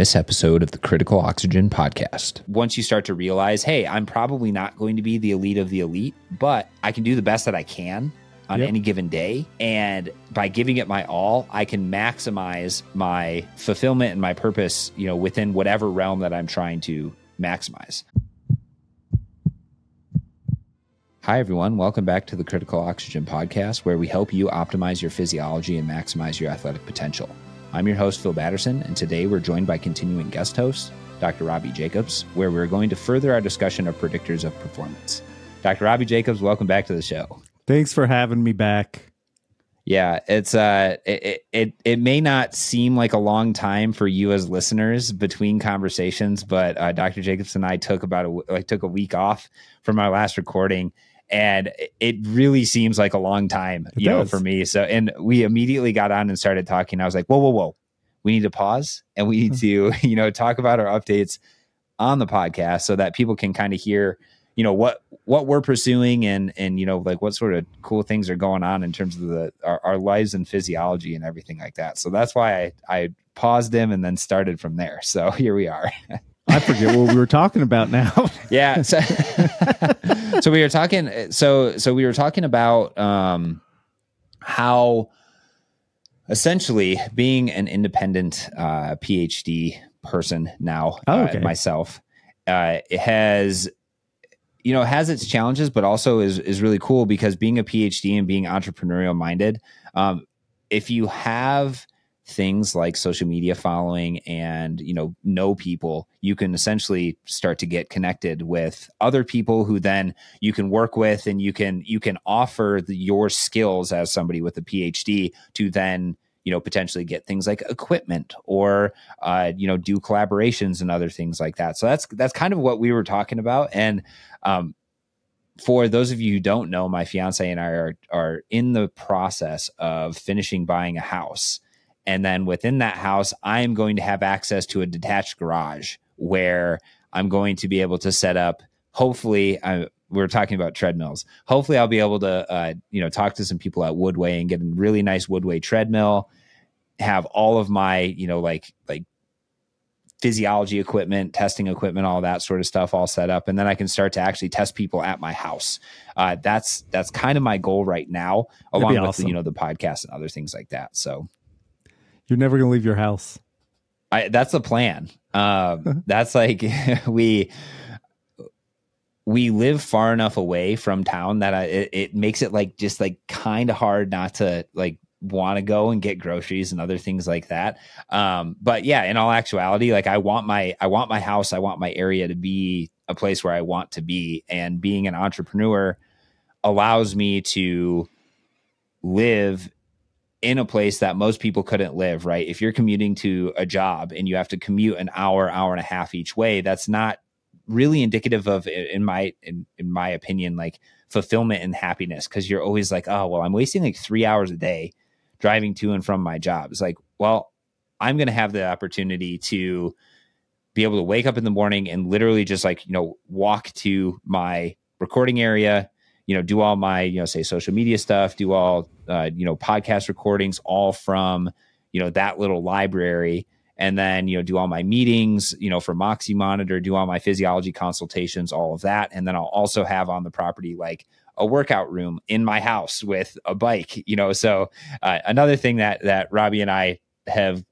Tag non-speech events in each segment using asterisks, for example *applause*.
this episode of the Critical Oxygen Podcast. Once you start to realize, hey, I'm probably not going to be the elite of the elite, but I can do the best that I can on Yep. any given day. And by giving it my all, I can maximize my fulfillment and my purpose, you know, within whatever realm that I'm trying to maximize. Hi, everyone. Welcome back to the Critical Oxygen Podcast, where we help you optimize your physiology and maximize your athletic potential. I'm your host, Phil Batterson, and today we're joined by continuing guest host, Dr. Robbie Jacobs, where we're going to further our discussion of predictors of performance. Dr. Robbie Jacobs, welcome back to the show. Thanks for having me back. Yeah, it's uh it, it it may not seem like a long time for you as listeners between conversations, but uh, Dr. Jacobs and I took about a like took a week off from our last recording and it really seems like a long time, It you know, for me. So and we immediately got on and started talking. I was like, "Whoa, whoa, whoa. We need to pause and we need hmm. to, *laughs* you know, talk about our updates on the podcast so that people can kind of hear you know what what we're pursuing and and you know like what sort of cool things are going on in terms of the our, our lives and physiology and everything like that so that's why i i paused him and then started from there so *laughs* here we are *laughs* I forget what we were talking about now. *laughs* yeah so, *laughs* so we were talking so so we were talking about um how essentially being an independent uh phd person now Oh, uh, myself uh it has you know has its challenges but also is is really cool because being a phd and being entrepreneurial minded um if you have things like social media following and you know know people you can essentially start to get connected with other people who then you can work with and you can you can offer the, your skills as somebody with a phd to then you know potentially get things like equipment or uh, you know do collaborations and other things like that. So that's that's kind of what we were talking about. And um, for those of you who don't know my fiance and i are are in the process of finishing buying a house and then within that house i am going to have access to a detached garage where i'm going to be able to set up hopefully I, we are talking about treadmills. Hopefully i'll be able to uh, you know talk to some people at woodway and get a really nice woodway treadmill have all of my you know like like physiology equipment testing equipment all that sort of stuff all set up. And then i can start to actually test people at my house. Uh, that's that's kind of my goal right now along with awesome. you know the podcast and other things like that. So You're never going to leave your house. I, that's the plan. Um, *laughs* that's like *laughs* we we live far enough away from town that I, it, it makes it like just like kind of hard not to like want to go and get groceries and other things like that. Um, but yeah, in all actuality, like I want my I want my house, I want my area to be a place where I want to be, and being an entrepreneur allows me to live in a place that most people couldn't live, right? If you're commuting to a job and you have to commute an hour, hour and a half each way, that's not really indicative of in my in, in my opinion like fulfillment and happiness because you're always like oh well i'm wasting like three hours a day driving to and from my job it's like well i'm going to have the opportunity to be able to wake up in the morning and literally just like you know walk to my recording area you know do all my you know say social media stuff do all uh, you know podcast recordings all from you know that little library. And then you know do all my meetings you know for Moxy monitor do all my physiology consultations all of that. And then i'll also have on the property like a workout room in my house with a bike you know? So uh, another thing that that robbie and i have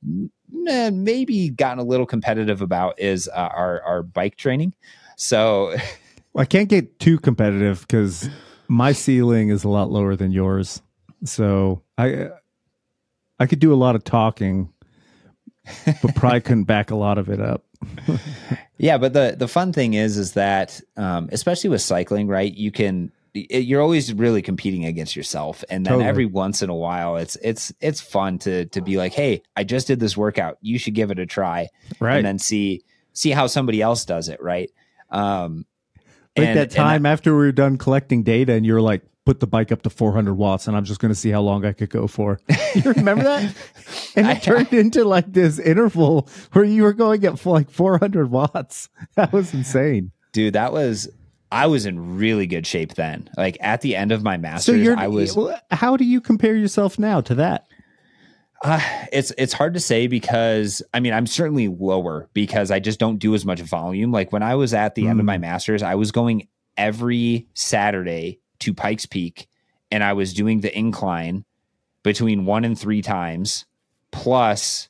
eh, maybe gotten a little competitive about is uh, our our bike training. So well, I can't get too competitive because my ceiling is a lot lower than yours. So I I could do a lot of talking, but probably couldn't back a lot of it up. *laughs* Yeah, but the the fun thing is, is that um, especially with cycling, right? You can it- you're always really competing against yourself, and then Totally. every once in a while, it's it's it's fun to to be like, hey, I just did this workout. You should give it a try, Right. and then see see how somebody else does it, right? Um, like and- that and time after we were done collecting data and you're like, put the bike up to 400 watts and I'm just going to see how long I could go for. *laughs* You remember that? *laughs* And I- it turned into like this interval where you were going at like 400 watts. *laughs* That was insane. dude, that was I was in really good shape then. Like at the end of my So masters, you're, I was well, how do you compare yourself now to that? Uh, it's it's hard to say because I mean I'm certainly lower because I just don't do as much volume. Like when I was at the mm. end of my mm. masters, I was going every Saturday to Pikes Peak, and I was doing the incline between one and three times, plus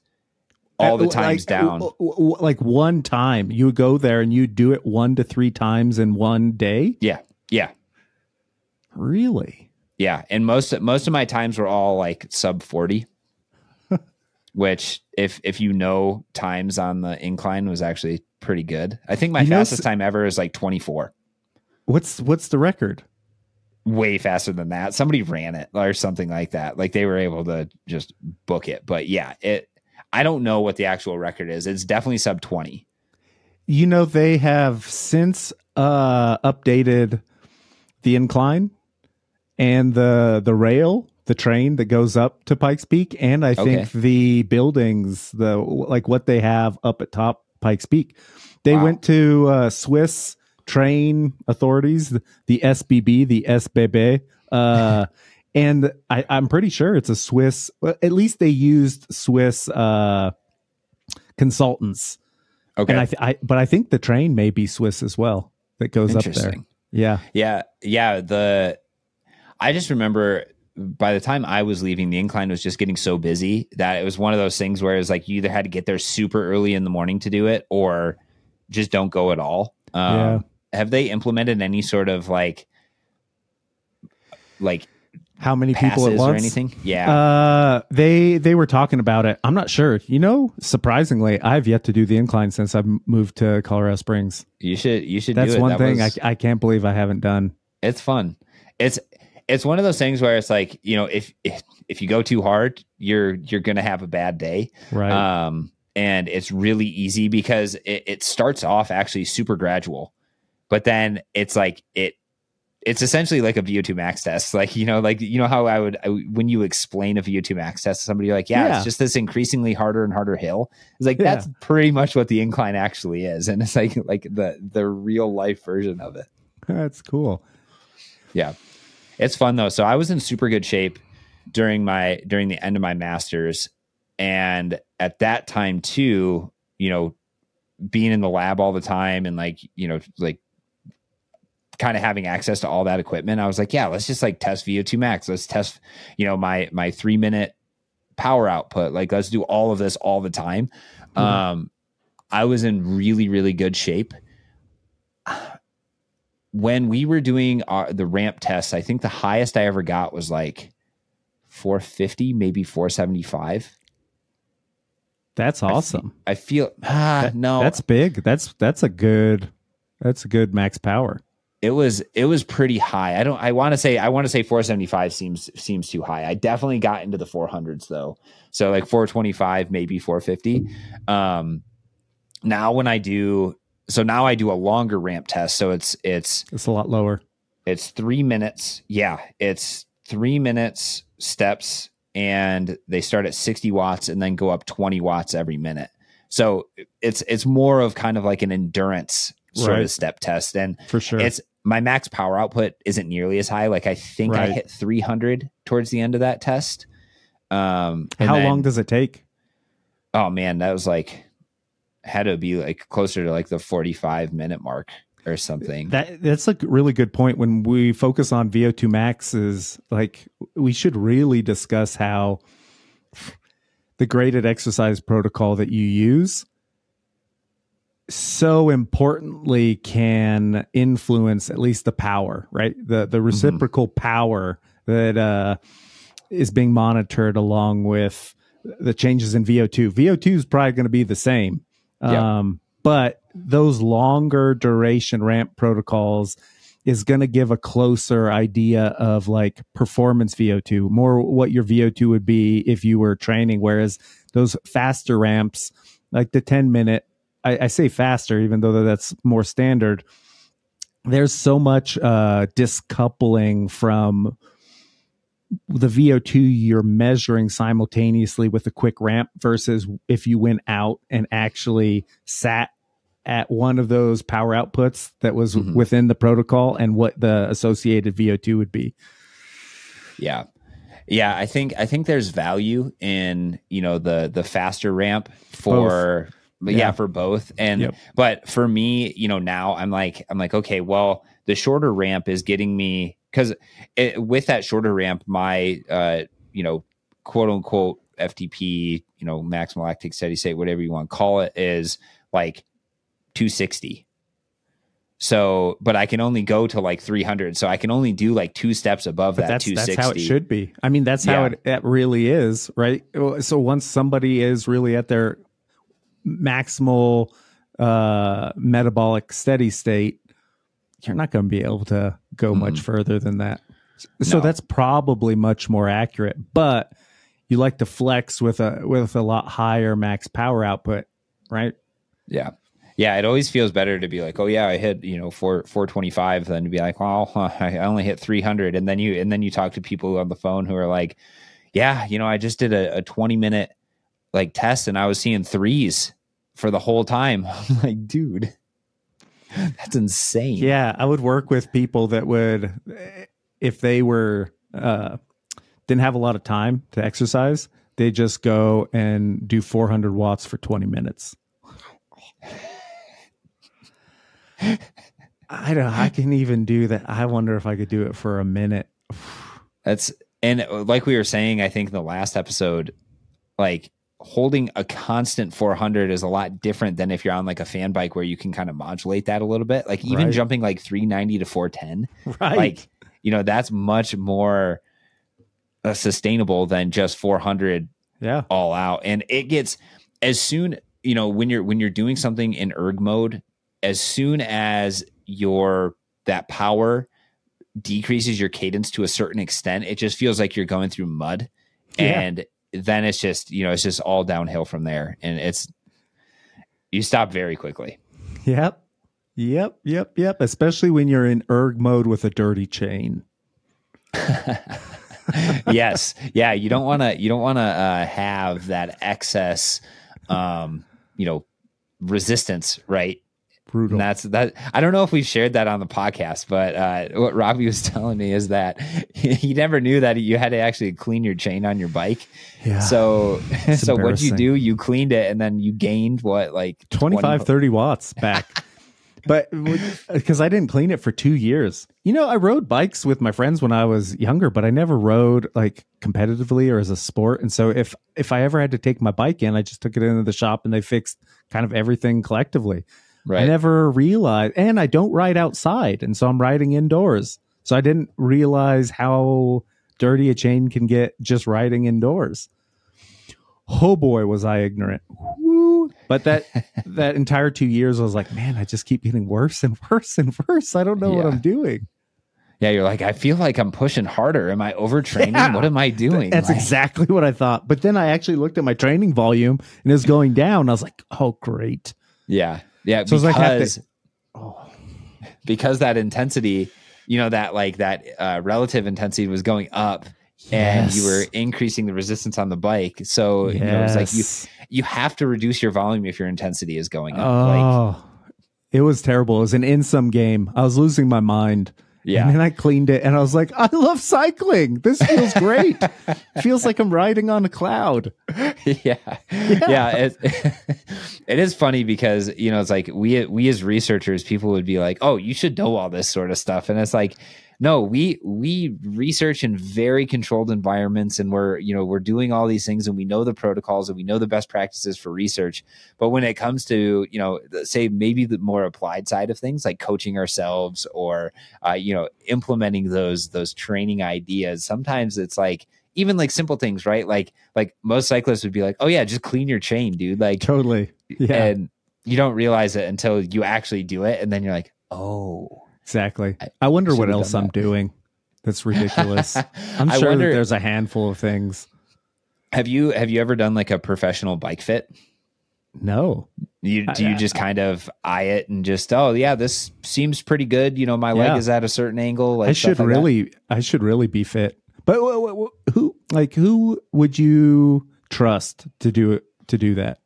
all the times like, down. Like one time, you would go there and you do it one to three times in one day. Yeah, yeah, really. Yeah, and most most of my times were all like sub forty which if if you know times on the incline was actually pretty good. I think my you fastest know, time ever is like 24. What's what's the record? Way faster than that. Somebody ran it or something like that. Like they were able to just book it. But yeah, it I don't know what the actual record is. It's definitely sub 20. You know they have since uh updated the incline and the the rail the train that goes up to Pikes Peak, and I think okay. the buildings, the like what they have up at top Pikes Peak. They wow. went to uh, Swiss train authorities, the SBB, the SBB, uh, *laughs* and I, am pretty sure it's a Swiss. At least they used Swiss uh, consultants. Okay, and I, th- I, but I think the train may be Swiss as well that goes up there. Yeah, yeah, yeah. The I just remember by the time I was leaving, the incline was just getting so busy that it was one of those things where it's like you either had to get there super early in the morning to do it or just don't go at all. Um, yeah. Have they implemented any sort of like, like how many people at once or anything? Yeah, uh, they they were talking about it. I'm not sure. You know, surprisingly, I've yet to do the incline since I've moved to Colorado Springs. You should you should. Do it. That's one that thing was, I I can't believe I haven't done. It's fun. It's it's one of those things where it's like you know if if, if you go too hard you're you're gonna have a bad day right um and it's really easy because it, it starts off actually super gradual but then it's like it it's essentially like a VO2 max test. Like, you know, like, you know how I would, I, when you explain a VO2 max test to somebody, like, yeah, yeah, it's just this increasingly harder and harder hill. It's like, yeah. that's pretty much what the incline actually is. And it's like, like the, the real life version of it. That's cool. Yeah. It's fun though. So I was in super good shape during my during the end of my masters and at that time too, you know, being in the lab all the time and like, you know, like kind of having access to all that equipment, I was like, yeah, let's just like test VO2 max. Let's test, you know, my my 3 minute power output. Like let's do all of this all the time. Mm-hmm. Um I was in really really good shape when we were doing our, the ramp tests, I think the highest I ever got was like 450, maybe 475. That's awesome. I feel, I feel ah, that, no, that's big. That's that's a good that's a good max power. It was it was pretty high. I don't I want to say I want to say 475 seems seems too high. I definitely got into the 400s though. So like 425 maybe 450. Um now when I do so now I do a longer ramp test. So it's it's it's a lot lower. It's three minutes. Yeah, it's three minutes steps, and they start at sixty watts and then go up twenty watts every minute. So it's it's more of kind of like an endurance sort right. of step test, and for sure, it's my max power output isn't nearly as high. Like I think right. I hit three hundred towards the end of that test. Um, how then, long does it take? Oh man, that was like had to be like closer to like the 45 minute mark or something. That that's a really good point. When we focus on VO2 max, is like we should really discuss how the graded exercise protocol that you use so importantly can influence at least the power, right? The the mm-hmm. reciprocal mm-hmm. power that uh, is being monitored along with the changes in VO2. VO2 is probably going to be the same, um, But those longer duration ramp protocols is going to give a closer idea of like performance VO2, more what your VO2 would be if you were training. Whereas those faster ramps, like the 10 minute, I, I say faster, even though that's more standard. There's so much uh, discoupling from the VO2 you're measuring simultaneously with a quick ramp versus if you went out and actually sat at one of those power outputs that was mm-hmm. within the protocol and what the associated VO2 would be. Yeah. Yeah, I think I think there's value in you know the the faster ramp for yeah. Yeah. for both and Yep. but for me you know now I'm like I'm like okay well the shorter ramp is getting me because with that shorter ramp my uh you know quote unquote FTP you know maximal lactic steady state whatever you want to call it is like 260 so but I can only go to like 300 so I can only do like two steps above But that that's 260 that's how it should be. I mean, that's how Yeah. it, it really is, right? So once somebody is really at their maximal uh, metabolic steady state, you're not going to be able to go much further than that. So No. that's probably much more accurate. But you like to flex with a with a lot higher max power output, right? Yeah. Yeah, it always feels better to be like, oh yeah, I hit you know four four twenty five, than to be like, well, *laughs* I only hit three hundred, and then you and then you talk to people on the phone who are like, yeah, you know, I just did a, a twenty minute like test, and I was seeing threes for the whole time. *laughs* I'm like, dude, *laughs* that's insane. Yeah, I would work with people that would, if they were uh, didn't have a lot of time to exercise, they just go and do 400 watts for 20 minutes. I don't. I can even do that. I wonder if I could do it for a minute. That's and like we were saying, I think in the last episode, like holding a constant 400 is a lot different than if you're on like a fan bike where you can kind of modulate that a little bit. Like even Right. jumping like 390 to 410, Right. like you know that's much more uh, sustainable than just 400 yeah. all out and it gets as soon you know when you're when you're doing something in erg mode as soon as your that power decreases your cadence to a certain extent it just feels like you're going through mud Yeah. and then it's just you know it's just all downhill from there and it's you stop very quickly Yep. Yep. Yep. Yep. Especially when you're in erg mode with a dirty chain. *laughs* yes yeah you don't want to you don't want to uh, have that excess um you know resistance right Brutal. And that's that. I don't know if we've shared that on the podcast, but uh, what Robbie was *laughs* telling me is that *laughs* he never knew that you had to actually clean your chain on your bike. yeah. So, *laughs* so what'd you do? You cleaned it, and then you gained what, like 25 20 30 watts back but because i didn't clean it for two years you know i rode bikes with my friends when i was younger but i never rode like competitively or as a sport and so if if i ever had to take my bike in i just took it into the shop and they fixed kind of everything collectively right? i never realized and i don't ride outside and so i'm riding indoors so i didn't realize how dirty a chain can get just riding indoors oh boy was i ignorant Woo. but that *laughs* that entire two years i was like man i just keep getting worse and worse and worse i don't know what i'm doing yeah, you're like, I feel like I'm pushing harder. Am I overtraining? Yeah. What am I doing? that's Like, exactly what i thought but then i actually looked at my training volume and it was going down i was like oh great yeah, yeah. So it's like because oh because that intensity, you know, that like that uh, relative intensity was going up. And you were increasing the resistance on the bike, so you know it's like you you have to reduce your volume if your intensity is going up. Oh, Like, it was terrible. It was an in some game. I was losing my mind. Yeah. And then I cleaned it and I was like, I love cycling. This feels great. *laughs* feels like I'm riding on a cloud. *laughs* yeah, yeah. it, *laughs* it is funny because you know it's like we we as researchers, people would be like, "Oh, you should know all this sort of stuff," and it's like, no, we we research in very controlled environments, and we're you know we're doing all these things, and we know the protocols, and we know the best practices for research. But when it comes to you know say maybe the more applied side of things, like coaching ourselves or uh, you know implementing those those training ideas, sometimes it's like even like simple things, right? Like like most cyclists would be like, "Oh yeah, just clean your chain, dude." Like, Totally. Yeah, and you don't realize it until you actually do it, and then you're like, "Oh." Exactly. I wonder what else I'm that. doing. That's ridiculous. *laughs* I'm I sure wonder- that there's a handful of things. Have you have you ever done like a professional bike fit? No. You do I- you just kind of eye it and just oh yeah this seems pretty good you know my Yeah. leg is at a certain angle like I should like that. really I should really be fit. But wh- wh- wh- who like who would you trust to do it to do that?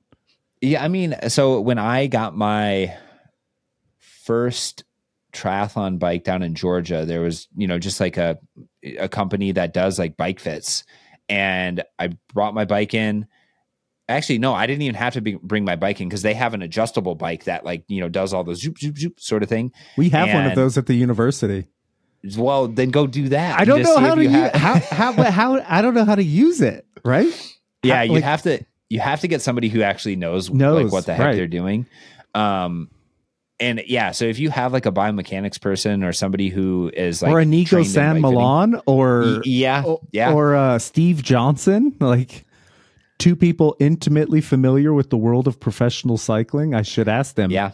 Yeah, I mean, so when I got my first triathlon bike down in Georgia, there was, you know, just like a a company that does like bike fits, and I brought my bike in. Actually, no, I didn't even have to be, bring my bike in because they have an adjustable bike that like you know does all the zoop zoop zoop sort of thing. We have one of those at the university. Well, then go do that. I don't know how to use have- how *laughs* how how I don't know how to use it. Right? yeah How- you like- have to you have to get somebody who actually knows, Knows, like what the heck right. they're doing um and yeah so if you have like a biomechanics person or somebody who is like or Iñigo San Millán or yeah or, yeah or uh, Steve Johnson, *laughs* like two people intimately familiar with the world of professional cycling. I should ask them. yeah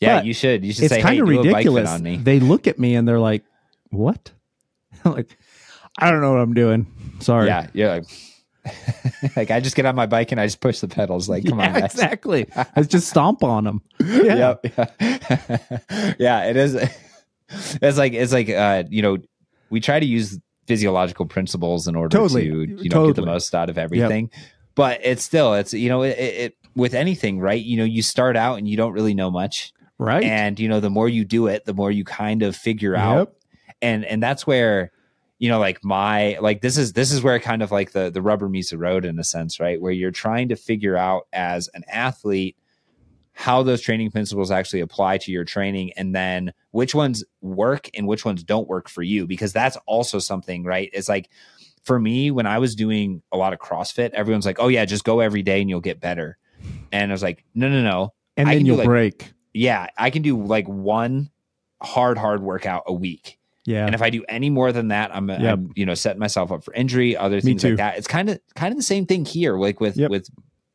yeah But you should you should it's kind of do a bike fit ridiculous. on me They look at me and they're like, "What?" *laughs* Like, I don't know what I'm doing. Sorry. yeah you're like *laughs* like i just get on my bike and i just push the pedals like come Yeah, on guys. exactly. *laughs* I just stomp on them. *laughs* Yeah. Yep, yeah yeah it is it's like it's like uh you know we try to use physiological principles in order Totally. to you know get the most out of everything but it's still it's you know it, it, it with anything right you know you start out and you don't really know much Right. and you know the more you do it the more you kind of figure out and and that's where you know like my like this is this is where kind of like the the rubber meets the road in a sense right? Where you're trying to figure out as an athlete how those training principles actually apply to your training and then which ones work and which ones don't work for you because that's also something right? It's like for me when i was doing a lot of crossfit everyone's like oh yeah just go every day and you'll get better. And i was like no no no. And I then you'll like- break. yeah i can do like one hard hard workout a week Yeah. and if I do any more than that, I'm, Yep. I'm you know setting myself up for injury, other things like that. It's kind of kind of the same thing here, like with Yep. with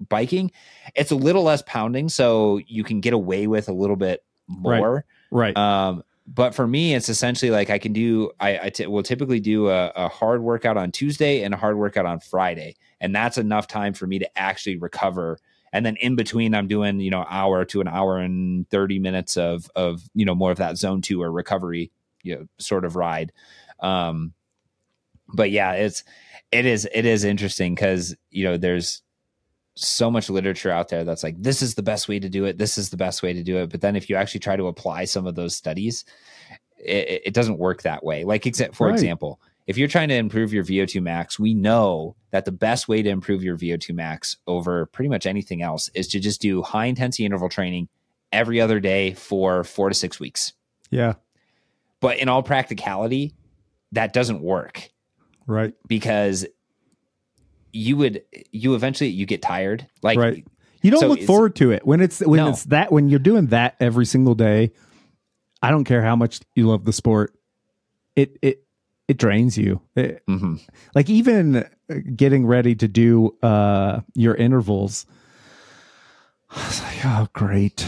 biking. It's a little less pounding, so you can get away with a little bit Right. more. right. Um, but for me, it's essentially like I can do. I, I t- will typically do a, a hard workout on Tuesday and a hard workout on Friday, and that's enough time for me to actually recover. And then in between, I'm doing you know hour to an hour and thirty minutes of of you know more of that zone two or recovery you know sort of ride. Um, but yeah, it's it is it is interesting because you know there's so much literature out there that's like this is the best way to do it this is the best way to do it but then if you actually try to apply some of those studies it, it doesn't work that way like exa- for Right. example if you're trying to improve your vo2 max we know that the best way to improve your vo2 max over pretty much anything else is to just do high intensity interval training every other day for four to six weeks yeah. But in all practicality that doesn't work Right. because you would you eventually you get tired like Right. You don't So look forward to it when it's when No. it's that when you're doing that every single day. I don't care how much you love the sport. It it it drains you. It- mhm. like even getting ready to do uh your intervals. *sighs* I was like, oh great.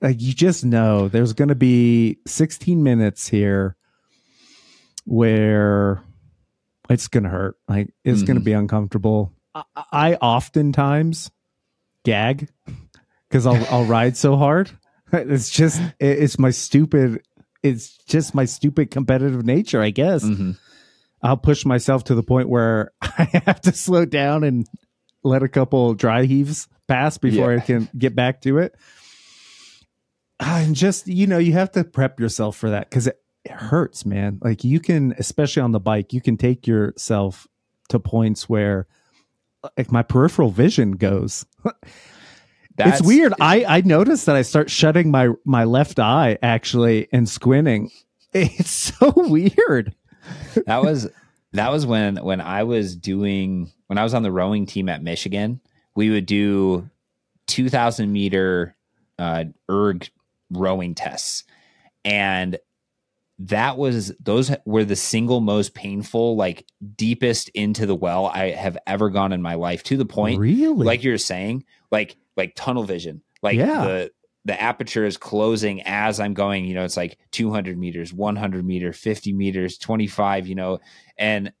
Like you just know there's going to be 16 minutes here where it's going to hurt. Like it's going to be uncomfortable. I, I oftentimes gag because I'll I'll ride so hard. *laughs* It's just it- it's my stupid. It's just my stupid competitive nature, I guess. Mhm. I'll push myself to the point where *laughs* I have to slow down and let a couple dry heaves pass before Yeah. I can get back to it. *sighs* And just, you know, you have to prep yourself for that because it, it hurts, man. Like you can, especially on the bike, you can take yourself to points where like my peripheral vision goes. *laughs* That's it's weird. I I noticed that I start shutting my my left eye actually and squinting. *laughs* It's so weird. that *laughs* was that was when when I was doing when I was on the rowing team at Michigan. We would do two thousand meter uh, erg rowing tests, and that was those were the single most painful, like deepest into the well I have ever gone in my life. To the point, really? like you're saying, like like tunnel vision, like Yeah. the the aperture is closing as I'm going. You know, it's like 200 meters, 100 meter, 50 meters, 25. You know, and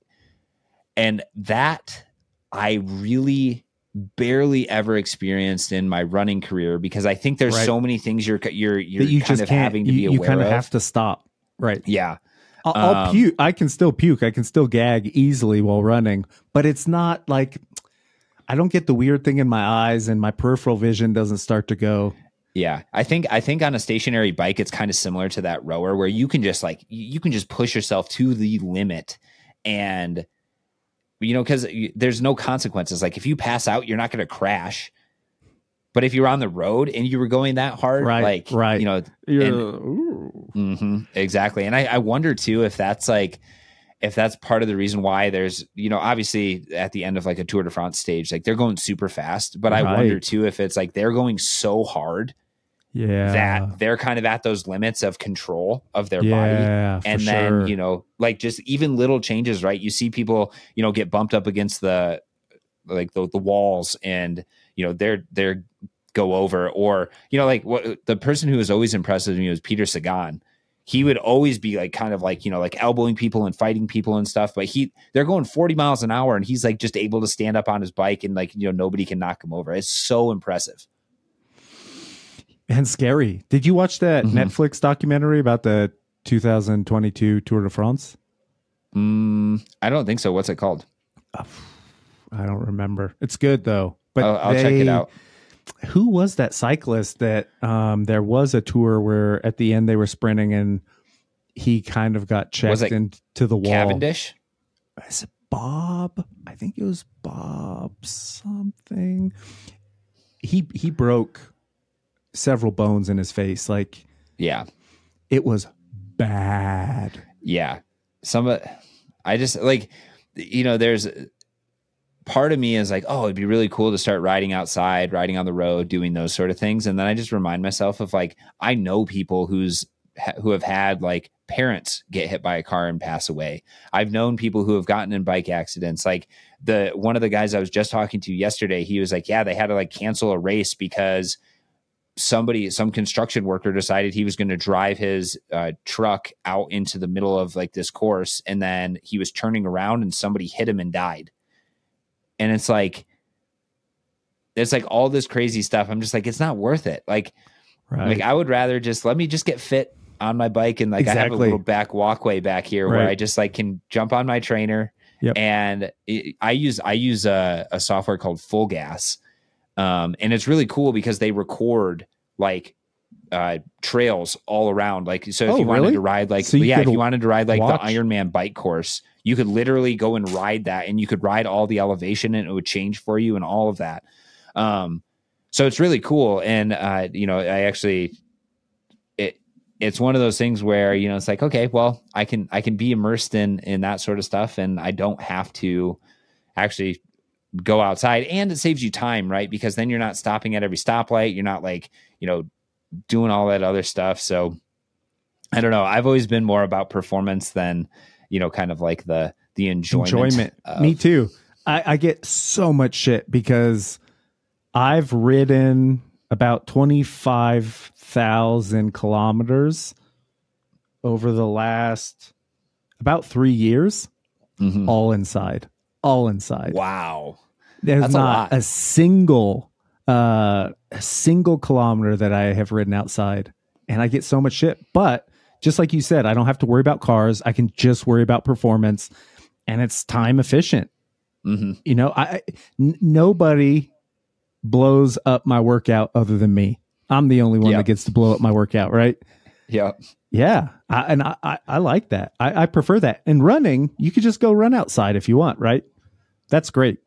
and that I really barely ever experienced in my running career because I think there's Right. so many things you're you're you're you kind of having to you, be aware of. you kind of of. have to stop. Right. yeah, I'll, I'll Um, puke. I can still puke. I can still gag easily while running, but it's not like I don't get the weird thing in my eyes, and my peripheral vision doesn't start to go. Yeah, I think I think on a stationary bike, it's kind of similar to that rower where you can just like you can just push yourself to the limit, and you know because there's no consequences. Like if you pass out you're not going to crash. But if you're on the road and you were going that hard Right, like right. you know You're- and- ooh. hmm exactly. And I, I wonder too if that's like if that's part of the reason why there's you know obviously at the end of like a tour de france stage like they're going super fast. But i wonder too if it's like they're going so hard yeah. that they're kind of at those limits of control of their body. Yeah, for and then sure. you know like just even little changes right? You see people you know get bumped up against the like the, the walls and you know they're they're go over or you know like what the person who was always impressive to me was peter sagan. He would always be like kind of like you know like elbowing people and fighting people and stuff but he they're going 40 miles an hour and he's like just able to stand up on his bike and like you know nobody can knock him over. It's so impressive and scary. Did you watch that Mhm. Netflix documentary about the 2022 Tour de France? mm, i don't think so what's it called I don't remember. It's good though. But i'll, I'll check it out Who was that cyclist that um there was a tour where at the end they were sprinting and he kind of got checked into the wall. cavendish Is it Bob? I think it was Bob something. He he broke several bones in his face. Like yeah it was bad. yeah some of i just like you know there's part of me is like oh it'd be really cool to start riding outside riding on the road doing those sort of things and then i just remind myself of like i know people who's who have had like parents get hit by a car and pass away i've known people who have gotten in bike accidents like the one of the guys i was just talking to yesterday he was like yeah they had to like cancel a race because somebody some construction worker decided he was going to drive his uh, truck out into the middle of like this course and then he was turning around and somebody hit him and died. And it's like it's like all this crazy stuff. I'm just like it's not worth it. Like Right. like i would rather just let me just get fit on my bike and like i have a little back walkway back here where i just like can jump on my trainer Yep. and it, i use i use a, a software called FulGaz um, and it's really cool because they record like uh, trails all around. Like, so if Oh, you wanted really? to ride, like, So you yeah, if you wanted to ride like watch- the Ironman bike course, you could literally go and ride that, and you could ride all the elevation, and it would change for you, and all of that. Um, so it's really cool, and uh, you know, I actually, it, it's one of those things where you know, it's like, okay, well, I can, I can be immersed in in that sort of stuff, and I don't have to actually go outside and it saves you time right because then you're not stopping at every stoplight you're not like you know doing all that other stuff so i don't know i've always been more about performance than you know kind of like the the enjoyment, enjoyment. of- Me too. I, I get so much shit because I've ridden about 25,000 kilometers over the last about three years, Mhm. all inside. All inside. wow There's That's a not lot. a, single uh a single kilometer that I have ridden outside. And I get so much shit. But just like you said, I don't have to worry about cars. I can just worry about performance and it's time efficient. hmm You know, I n- nobody blows up my workout other than me. I'm the only one Yeah. that gets to blow up my workout, right? yeah Yeah, I, and I, I, I like that. I, I prefer that. And running, you could just go run outside if you want, right? That's great.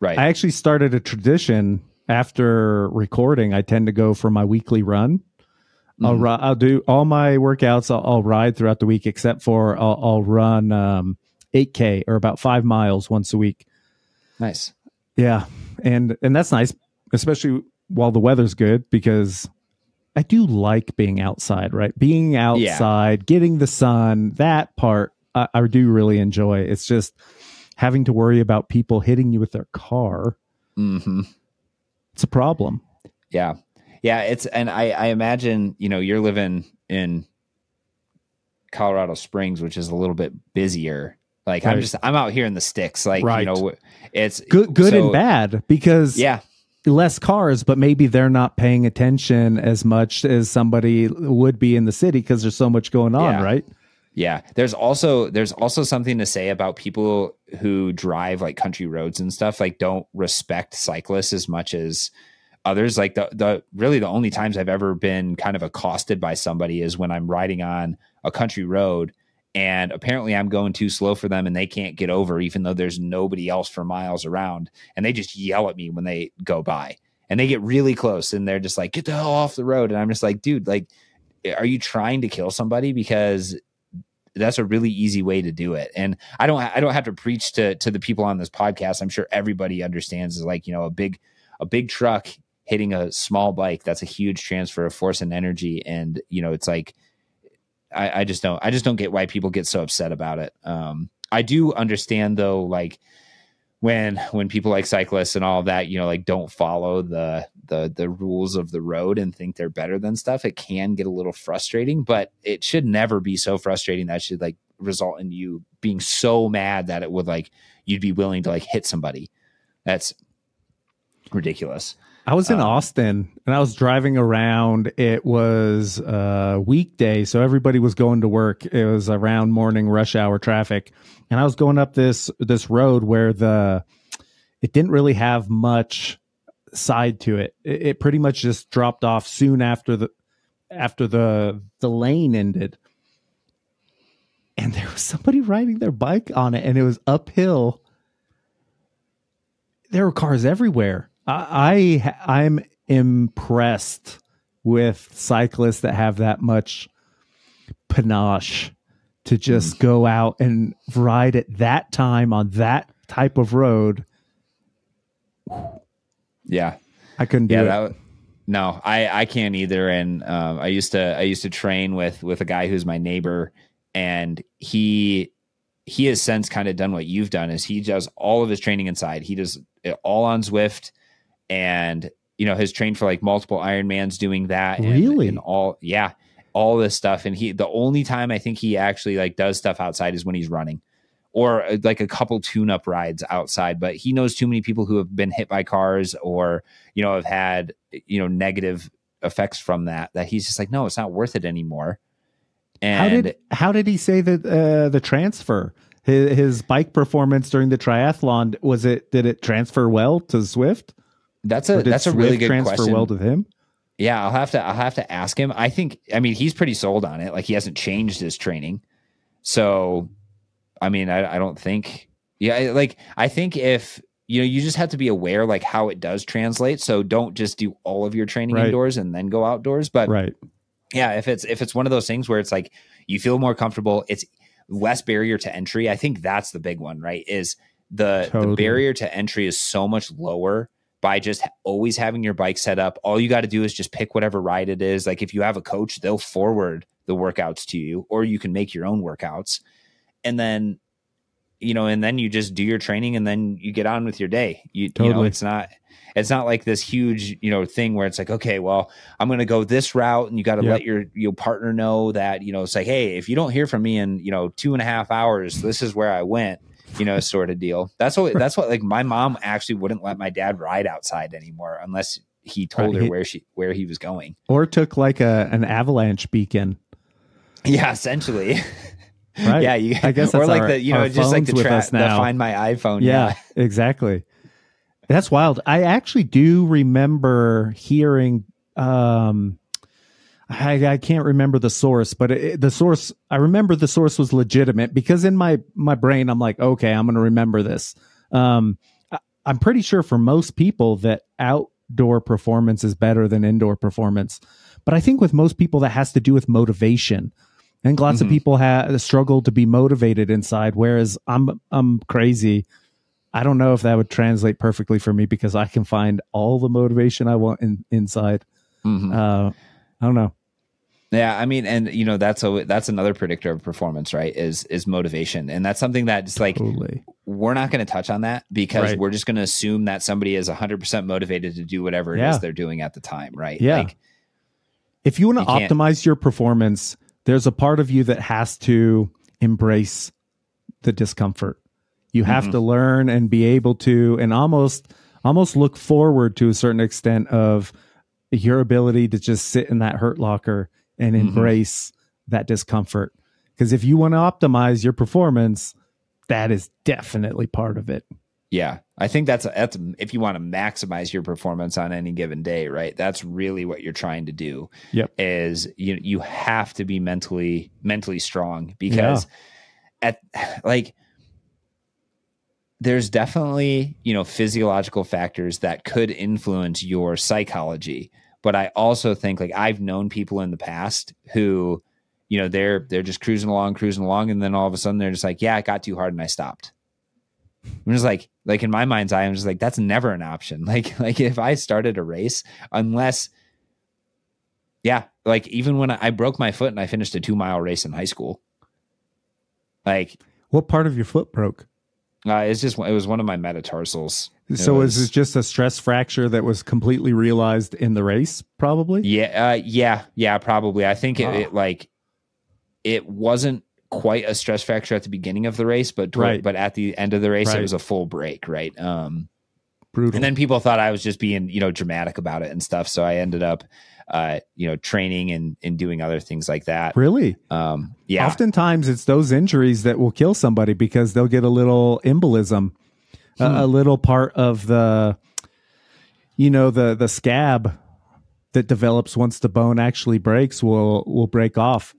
right I actually started a tradition after recording. I tend to go for my weekly run. I'll Mhm. ri- I'll do all my workouts. I'll, I'll ride throughout the week, except for I'll, I'll run um, 8k or about five miles once a week. nice Yeah, and and that's nice, especially while the weather's good because I do like being outside. Right, being outside, getting the sun, that part I, I do really enjoy. It's just having to worry about people hitting you with their car. hmm It's a problem. yeah yeah it's and i i imagine you know you're living in colorado springs which is a little bit busier like i'm just i'm out here in the sticks like Right. you know it's Good, good so- and bad because yeah less cars, but maybe they're not paying attention as much as somebody would be in the city because there's so much going on, Yeah. right? Yeah, there's also there's also something to say about people who drive like country roads and stuff like don't respect cyclists as much as others. Like the the really the only times I've ever been kind of accosted by somebody is when I'm riding on a country road and apparently I'm going too slow for them and they can't get over even though there's nobody else for miles around and they just yell at me when they go by and they get really close and they're just like get the hell off the road. And I'm just like dude like eh, are you trying to kill somebody because that's a really easy way to do it. And I don't I don't have to preach to to the people on this podcast. I'm sure everybody understands is like you know a big a big truck hitting a small bike that's a huge transfer of force and energy. And you know it's like I, I just don't I just don't get why people get so upset about it. Um, I do understand though, like when when people like cyclists and all that, you know, like don't follow the the the rules of the road and think they're better than stuff, it can get a little frustrating, but it should never be so frustrating that should like result in you being so mad that it would like you'd be willing to like hit somebody. That's ridiculous. I was in um, Austin and I was driving around. It was a weekday, so everybody was going to work. It was around morning rush hour traffic, and I was going up this this road where the it didn't really have much side to it. It, it pretty much just dropped off soon after the after the the lane ended, and there was somebody riding their bike on it, and it was uphill. There were cars everywhere I, I I'm impressed with cyclists that have that much panache to just mm. go out and ride at that time on that type of road. Yeah, I couldn't do yeah, it. That, no, I I can't either. And um, I used to I used to train with with a guy who's my neighbor, and he he has since kind of done what you've done. Is he does all of his training inside. He does it all on Zwift and you know has trained for like multiple Ironmans doing that. And, really, and all yeah, all this stuff. And he the only time I think he actually like does stuff outside is when he's running. Or uh, like a couple tune-up rides outside, but he knows too many people who have been hit by cars or you know have had you know negative effects from that. That he's just like, no, it's not worth it anymore. And how did how did he say that uh, the transfer? His, his bike performance during the triathlon was it? Did it transfer well to Zwift? That's a that's a really good transfer question. well to him. Yeah, I'll have to I'll have to ask him. I think I mean he's pretty sold on it. Like he hasn't changed his training. So I mean I, I don't think yeah like I think if you know you just have to be aware like how it does translate. So don't just do all of your training right. indoors and then go outdoors. But right. Yeah, if it's if it's one of those things where it's like you feel more comfortable, it's less barrier to entry. I think that's the big one, right? Is the totally. the barrier to entry is so much lower by just always having your bike set up. All you got to do is just pick whatever ride it is. Like if you have a coach, they'll forward the workouts to you, or you can make your own workouts. And then, you know, and then you just do your training and then you get on with your day. You, totally. you know, it's not, it's not like this huge, you know, thing where it's like, okay, well, I'm going to go this route and you got to yep. let your, your partner know that, you know, it's like, Hey, if you don't hear from me in, you know, two and a half hours, this is where I went you know, sort of deal. That's what that's what like my mom actually wouldn't let my dad ride outside anymore unless he told right. her where she where he was going. Or took like a an avalanche beacon. Yeah, essentially. *laughs* Right. yeah, you, I guess or like our, the you know just like the, tra- the find my iPhone. Yeah, yeah, *laughs* exactly. That's wild. I actually do remember hearing um I, I can't remember the source, but it, the source I remember the source was legitimate because in my my brain I'm like, okay, I'm going to remember this. Um, I, I'm pretty sure for most people that outdoor performance is better than indoor performance, but I think with most people that has to do with motivation. I think lots mm-hmm. of people have struggle to be motivated inside, whereas I'm I'm crazy. I don't know if that would translate perfectly for me because I can find all the motivation I want in, inside. Mm-hmm. Uh, I don't know. Yeah, I mean, and you know that's a that's another predictor of performance, right? Is is motivation, and that's something that's like totally. we're not going to touch on that because right. we're just going to assume that somebody is hundred percent motivated to do whatever it yeah. is they're doing at the time, right? Yeah. Like, if you want to optimize your performance, there's a part of you that has to embrace the discomfort. You have mm-hmm. to learn and be able to, and almost almost look forward to a certain extent of your ability to just sit in that hurt locker and mm-hmm. embrace that discomfort. Because if you want to optimize your performance, that is definitely part of it. Yeah, I think that's that's if you want to maximize your performance on any given day, right? That's really what you're trying to do. Yep. Is you you have to be mentally mentally strong because at like there's definitely, you know, physiological factors that could influence your psychology, but I also think like I've known people in the past who you know, they're they're just cruising along, cruising along and then all of a sudden they're just like, yeah, it got too hard and I stopped I'm just like, like in my mind's eye, I'm just like, that's never an option. *laughs* Like, like if I started a race, unless, yeah, like even when I, I broke my foot and I finished a two mile race in high school, like, what part of your foot broke? Uh, it's just it was one of my metatarsals. It so was, it just a stress fracture that was completely realized in the race? Probably. Yeah, uh, yeah, yeah. Probably. I think it, it like it wasn't quite a stress fracture at the beginning of the race, but toward, right. but at the end of the race, right. it was a full break, right? Um, Brutal. And then people thought I was just being, you know, dramatic about it and stuff. So I ended up, uh, you know, training and and doing other things like that. Really? Um, yeah. Oftentimes, it's those injuries that will kill somebody because they'll get a little embolism, hmm. a, a little part of the, you know, the the scab that develops once the bone actually breaks will will break off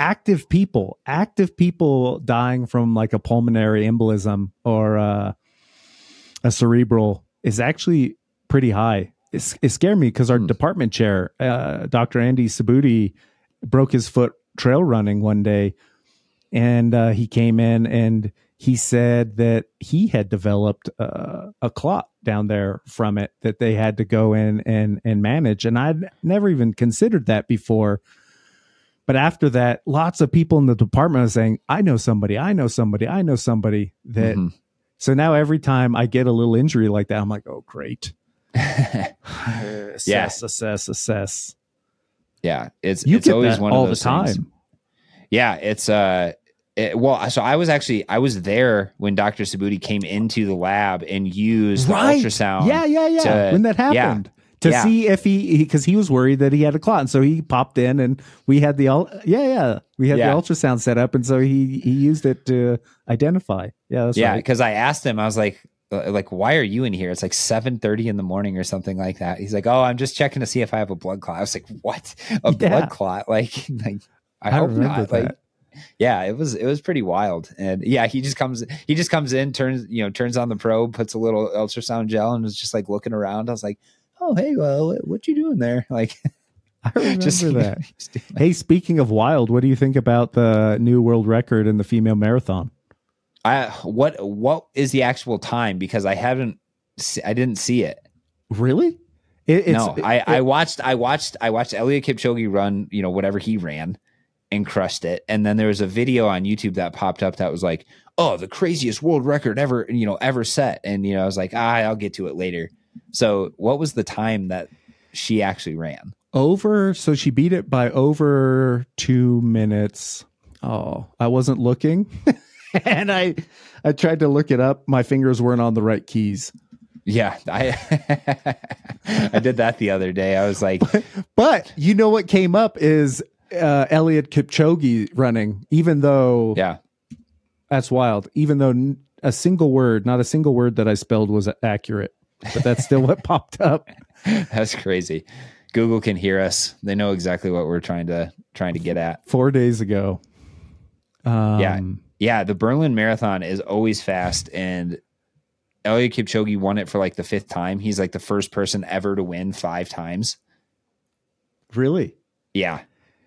active people, active people dying from like a pulmonary embolism or uh, a cerebral is actually pretty high. It, it scared me because our hmm. department chair, uh, Dr. Andy Subudhi, broke his foot trail running one day, and uh, he came in and he said that he had developed uh, a clot down there from it that they had to go in and and manage, and I'd never even considered that before but after that, lots of people in the department are saying, I know somebody, I know somebody, I know somebody that. Mm-hmm. So now every time I get a little injury like that, I'm like, oh, great. *laughs* *sighs* assess, yeah. assess, assess. Yeah. It's, you it's always one all of those the time. Things. Yeah. It's, uh, it, well, so I was actually I was there when Dr. Subudhi came into the lab and used right. the ultrasound. Yeah, yeah, yeah. To, when that happened. Yeah to yeah. see if he because he, he, was worried that he had a clot, and so he popped in, and we had the yeah yeah we had yeah. the ultrasound set up, and so he he used it to identify. Yeah, yeah. Because right. I asked him, I was like, uh, like why are you in here? It's like seven thirty in the morning or something like that. He's like, oh, I'm just checking to see if I have a blood clot. I was like, what? A yeah. blood clot? Like, *laughs* like I, I hope not. That. Like, yeah, it was it was pretty wild. And yeah, he just comes he just comes in, turns you know turns on the probe, puts a little ultrasound gel, and was just like looking around. I was like oh hey well what you doing there *laughs* like I remember just, *laughs* that. hey, speaking of wild, what do you think about the new world record in the female marathon? I what what is the actual time? Because I haven't, I didn't see it. Really? It, no, I it, I watched I watched I watched Eliud Kipchoge run. You know whatever he ran, and crushed it. And then there was a video on YouTube that popped up that was like, oh, the craziest world record ever you know ever set. And you know I was like, ah, I'll get to it later. So, what was the time that she actually ran? Over. So she beat it by over two minutes. Oh, I wasn't looking, *laughs* and I I tried to look it up. My fingers weren't on the right keys. Yeah, I *laughs* I did that the other day. I was like, but, but you know what came up is uh, Eliud Kipchoge running, even though yeah, that's wild. Even though a single word, not a single word that I spelled was accurate but that's still what *laughs* popped up. *laughs* That's crazy. Google can hear us. They know exactly what we're trying to trying to get at. Four days ago. Um, yeah, yeah. The Berlin Marathon is always fast, and Eliud Kipchoge won it for like the fifth time. He's like the first person ever to win five times. Really? Yeah,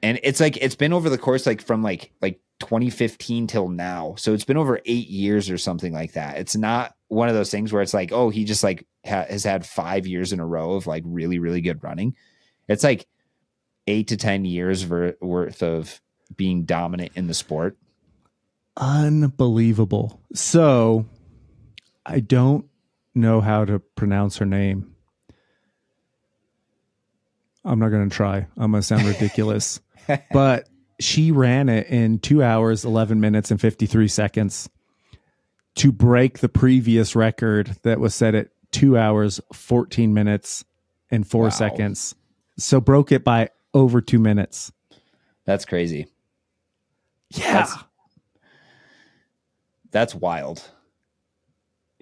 and it's like it's been over the course like from like like 2015 till now. So it's been over eight years or something like that. It's not one of those things where it's like, oh, he just like ha- has had five years in a row of like really, really good running. It's like eight to 10 years ver- worth of being dominant in the sport. Unbelievable. So I don't know how to pronounce her name. I'm not going to try. I'm going to sound *laughs* ridiculous. But she ran it in two hours, 11 minutes, and 53 seconds to break the previous record that was set at two hours, 14 minutes, and four wow. seconds. So broke it by over two minutes. That's crazy. Yeah. That's, that's wild.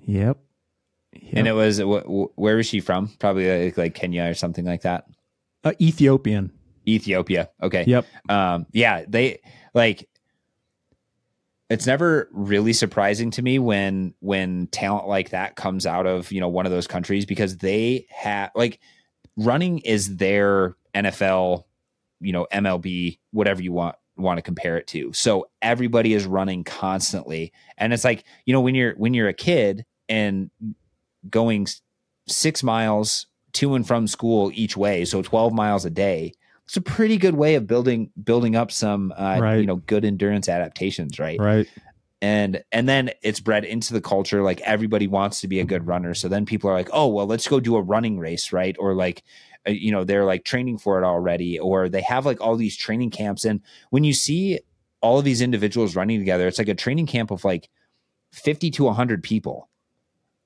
Yep. And it was wh- wh- where was she from? Probably like, like Kenya or something like that. uh, Ethiopian. Ethiopia. Okay. Yep. Um, yeah, they like it's never really surprising to me when when talent like that comes out of, you know, one of those countries because they have like running is their NFL, you know, MLB, whatever you want want to compare it to. So everybody is running constantly. And it's like, you know, when you're when you're a kid and going 6 miles to and from school each way, so 12 miles a day, it's a pretty good way of building building up some uh, Right. you know good endurance adaptations right? Right. and and then it's bred into the culture like everybody wants to be a good runner so then people are like oh well let's go do a running race right or like uh, you know they're like training for it already or they have like all these training camps and when you see all of these individuals running together it's like a training camp of like 50 to 100 people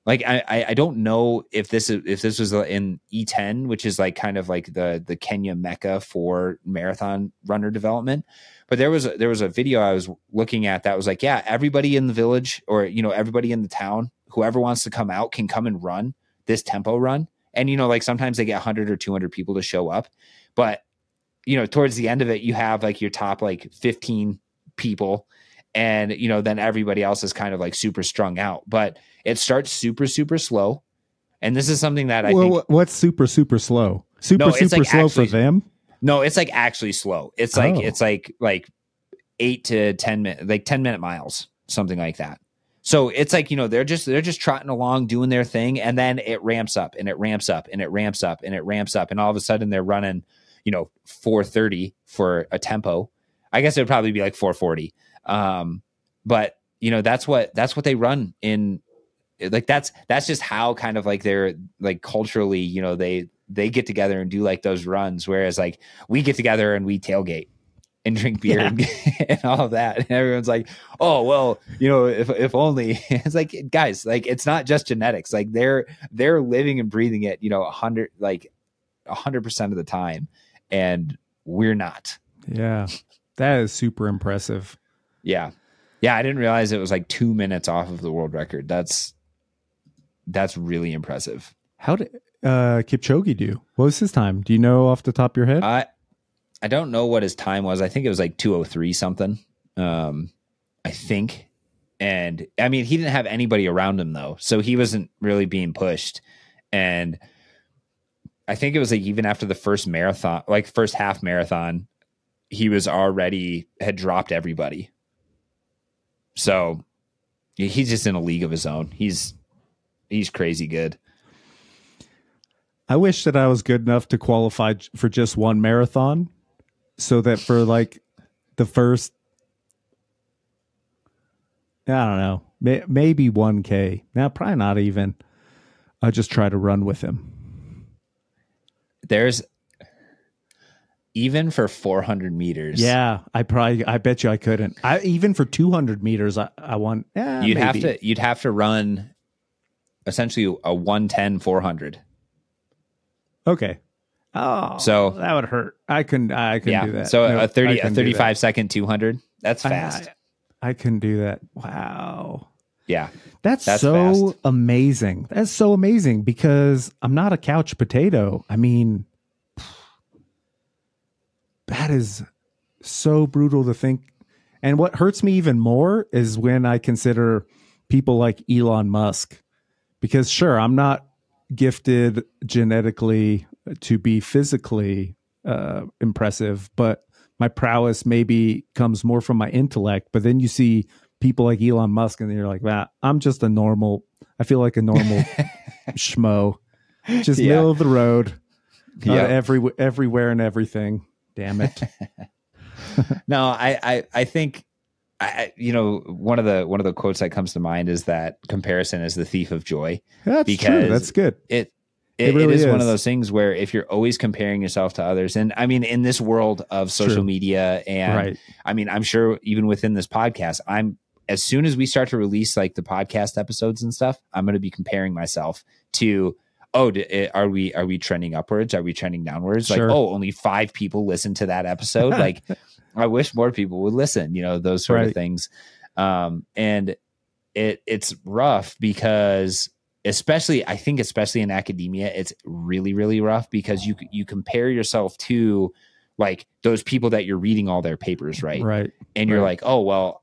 like I, I don't know if this is if this was uh, in Iten, which is like kind of like the the Kenya mecca for marathon runner development. But there was a, there was a video I was looking at that was like, yeah, everybody in the village or you know everybody in the town, whoever wants to come out can come and run this tempo run. And you know, like sometimes they get 100 or 200 people to show up, but you know, towards the end of it, you have like your top like 15 people and you know then everybody else is kind of like super strung out but it starts super super slow and this is something that i well, think what's super super slow? Super No, super like slow actually- for them. no it's like actually slow it's like Oh. it's like like eight to ten minute like 10 minute miles something like that so it's like you know they're just they're just trotting along doing their thing and then it ramps up and it ramps up and it ramps up and it ramps up and all of a sudden they're running you know 430 for a tempo i guess it would probably be like 440 um but you know that's what that's what they run in like that's that's just how kind of like they're like culturally you know they they get together and do like those runs whereas like we get together and we tailgate and drink beer Yeah. and, *laughs* and all of that and everyone's like oh well you know if if only *laughs* it's like guys like it's not just genetics like they're they're living and breathing it you know a hundred like a hundred percent of the time and we're not Yeah. That is super impressive. Yeah yeah i didn't realize it was like two minutes off of the world record that's that's really impressive How did uh Kipchoge do? What was his time? Do you know off the top of your head? I I don't know what his time was. I think it was like 203 something. Um I think. And I mean, he didn't have anybody around him though. So he wasn't really being pushed. And I think it was like even after the first marathon, like first half marathon, he was already had dropped everybody. So he's just in a league of his own. He's he's crazy good. I wish that I was good enough to qualify for just one marathon so that for like the first I don't know, may, maybe 1k. Now probably not even. I'll just try to run with him. There's even for 400 meters. Yeah, I probably I bet you I couldn't. I even for 200 meters I I want eh, you'd have to you'd have to run essentially a 110 400 Okay. Oh, So- that would hurt. I couldn't I couldn't yeah do that. so No, a 30 I a 35 second 200 that's fast I, I couldn't do that. Wow. yeah That's, That's so fast. amazing. That's so amazing because I'm not a couch potato. I mean, that is so brutal to think. And what hurts me even more is when I consider people like Elon Musk, because sure, I'm not gifted genetically to be physically uh, impressive, but my prowess maybe comes more from my intellect. But then you see people like Elon Musk, and you're like, "Wow, I'm just a normal. I feel like a normal *laughs* schmo, just Yeah. middle of the road, uh, yeah every everywhere and everything. Damn it! *laughs* no i i i think I, you know, one of the one of the quotes that comes to mind is that comparison is the thief of joy. That's true. That's good. It It it, really it is, one of those things where if you're always comparing yourself to others, and I mean, in this world of social True. media, and right. I mean, I'm sure even within this podcast, I'm as soon as we start to release like the podcast episodes and stuff, I'm going to be comparing myself to oh, d- eh, are we are we trending upwards? Are we trending downwards? Sure. Like oh, only five people listen to that episode. *laughs* like I wish more people would listen. You know those sort Right. of things. Um, and it it's rough because especially I think especially in academia, it's really really rough because you you compare yourself to like those people that you're reading all their papers, right? Right. And you're right. like, oh well,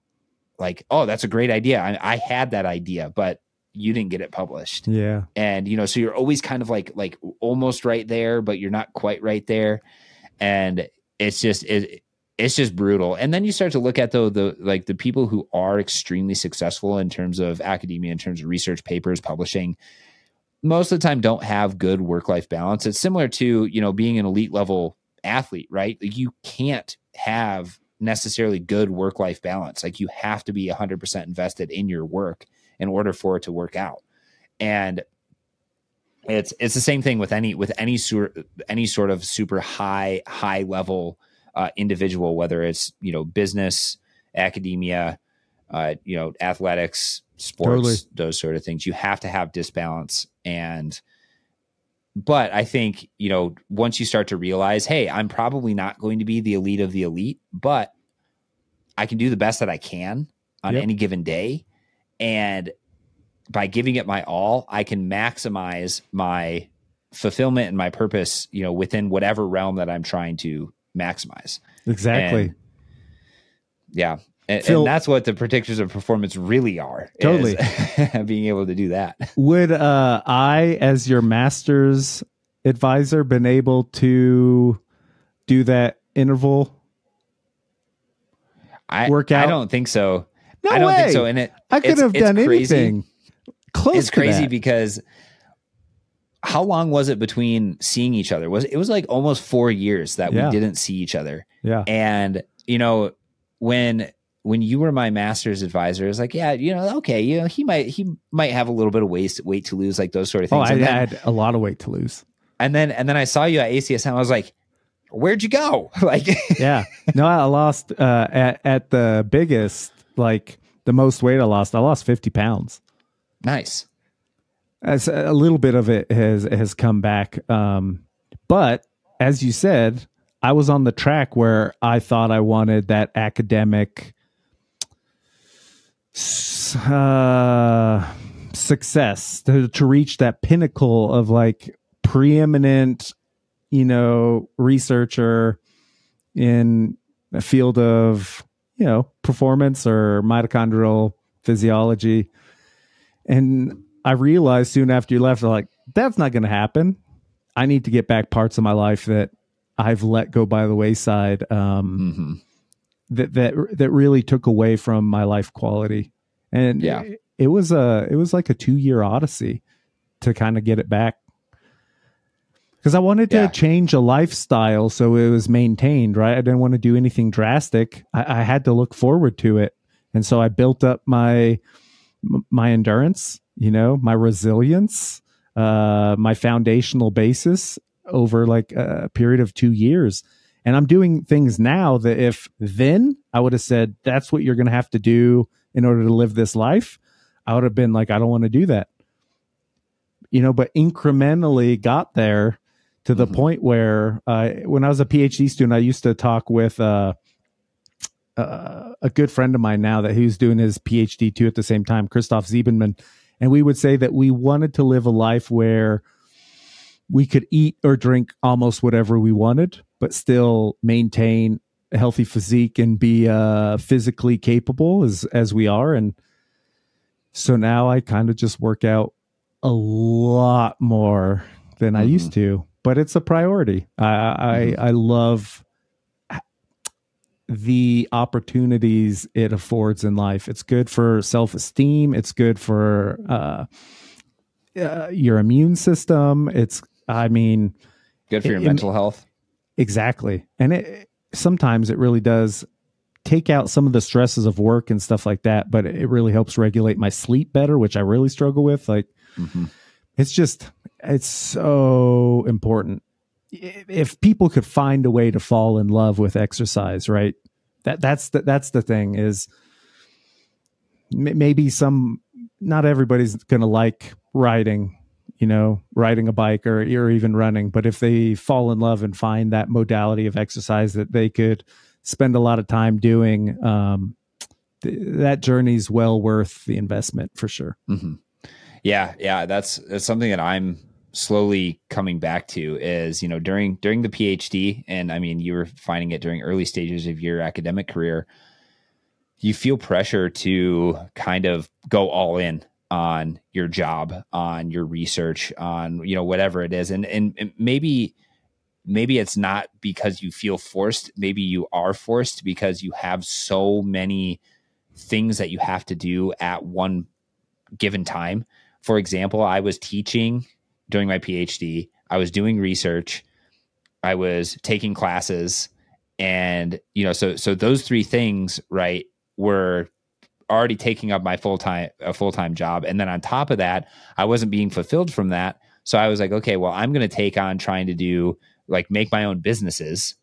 like oh that's a great idea. I, I had that idea, but you didn't get it published. Yeah. And you know, so you're always kind of like like almost right there, but you're not quite right there. And it's just it it's just brutal. And then you start to look at though the like the people who are extremely successful in terms of academia, in terms of research papers, publishing, most of the time don't have good work life balance. It's similar to you know being an elite level athlete, right? Like you can't have necessarily good work life balance. Like you have to be 100% invested in your work in order for it to work out. And it's it's the same thing with any with any sort any sort of super high high level uh, individual, whether it's you know business, academia, uh, you know athletics, sports, Totally. those sort of things. You have to have disbalance, and but I think you know once you start to realize, hey, I'm probably not going to be the elite of the elite, but I can do the best that I can on Yep. any given day, and by giving it my all, I can maximize my fulfillment and my purpose, you know, within whatever realm that I'm trying to maximize. Exactly. And- Yeah. And, Phil- and that's what the predictors of performance really are. is Totally. *laughs* being able to do that. Would uh, I, as your master's advisor, been able to do that interval? I Workout? I don't think so. No I don't way. think so. And it I could it's- have it's done crazy. anything. Close. it's crazy that. because how long was it between seeing each other? Was it was like almost four years that Yeah. we didn't see each other. yeah. And you know, when when you were my master's advisor, it's like, yeah, you know, okay, you know, he might he might have a little bit of waste weight to lose, like those sort of things. Oh, things. I then, had a lot of weight to lose. and then and then I saw you at ACSM. I was like, where'd you go? *laughs* like, Yeah. No, I lost uh, at at the biggest, like the most weight I lost. I lost fifty pounds. nice. As a little bit of it has has come back, um, but as you said, I was on the track where I thought I wanted that academic uh, success to, to reach that pinnacle of like preeminent, you know, researcher in a field of you know performance or mitochondrial physiology, and I realized soon after you left, I'm like, that's not going to happen. I need to get back parts of my life that I've let go by the wayside. Um, hmm that that that really took away from my life quality, and Yeah. it, it was a it was like a two year odyssey to kind of get it back. Because I wanted to Yeah. change a lifestyle so it was maintained, right? I didn't want to do anything drastic. I, I had to look forward to it, and so I built up my my endurance, you know, my resilience, uh, my foundational basis over like a period of two years. And I'm doing things now that if then I would have said, that's what you're going to have to do in order to live this life, I would have been like, I don't want to do that. You know, but incrementally got there to the Mhm. point where uh, when I was a PhD student, I used to talk with uh, uh, a good friend of mine now that he was doing his PhD too at the same time, Christoph Siebenmann. And we would say that we wanted to live a life where we could eat or drink almost whatever we wanted, but still maintain a healthy physique and be uh, physically capable as as we are. And so now I kind of just work out a lot more than I Mhm. used to, but it's a priority. I I. I love the opportunities it affords in life. It's good for self esteem. It's good for uh, uh, your immune system. It's, I mean, Good for your It- it- mental health. exactly. And it sometimes it really does take out some of the stresses of work and stuff like that, but it really helps regulate my sleep better, which I really struggle with. Like, Mhm. It's just it's so important if people could find a way to fall in love with exercise right that that's the that's the thing is maybe some not everybody's gonna like riding you know riding a bike or or even running but if they fall in love and find that modality of exercise that they could spend a lot of time doing um th- that journey's well worth the investment for sure. Mm-hmm. Yeah, yeah, that's that's something that I'm slowly coming back to is you know during during the PhD, and I mean you were finding it during early stages of your academic career. You feel pressure to kind of go all in on your job, on your research, on you know whatever it is, and and, and maybe maybe it's not because you feel forced maybe you are forced because you have so many things that you have to do at one given time for example i was teaching during my phd i was doing research i was taking classes and you know so so those three things right were already taking up my full-time a full-time job and then on top of that i wasn't being fulfilled from that so i was like okay well i'm going to take on trying to do like make my own businesses.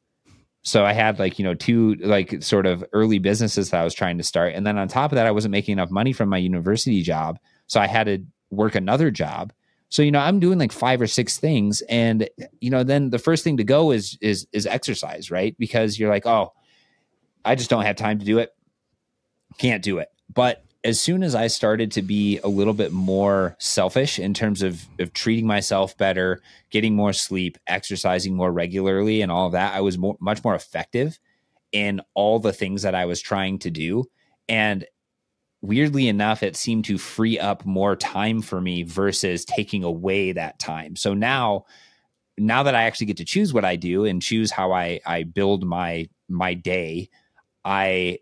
So I had like, you know, two like sort of early businesses that I was trying to start. And then on top of that, I wasn't making enough money from my university job. So I had to work another job. So, you know, I'm doing like five or six things. And, you know, then the first thing to go is is is exercise, right? Because you're like, oh, I just don't have time to do it. Can't do it. But as soon as I started to be a little bit more selfish in terms of, of treating myself better, getting more sleep, exercising more regularly, and all of that, I was more, much more effective in all the things that I was trying to do. And weirdly enough, it seemed to free up more time for me versus taking away that time. So now, now that I actually get to choose what I do and choose how I, I build my my day, I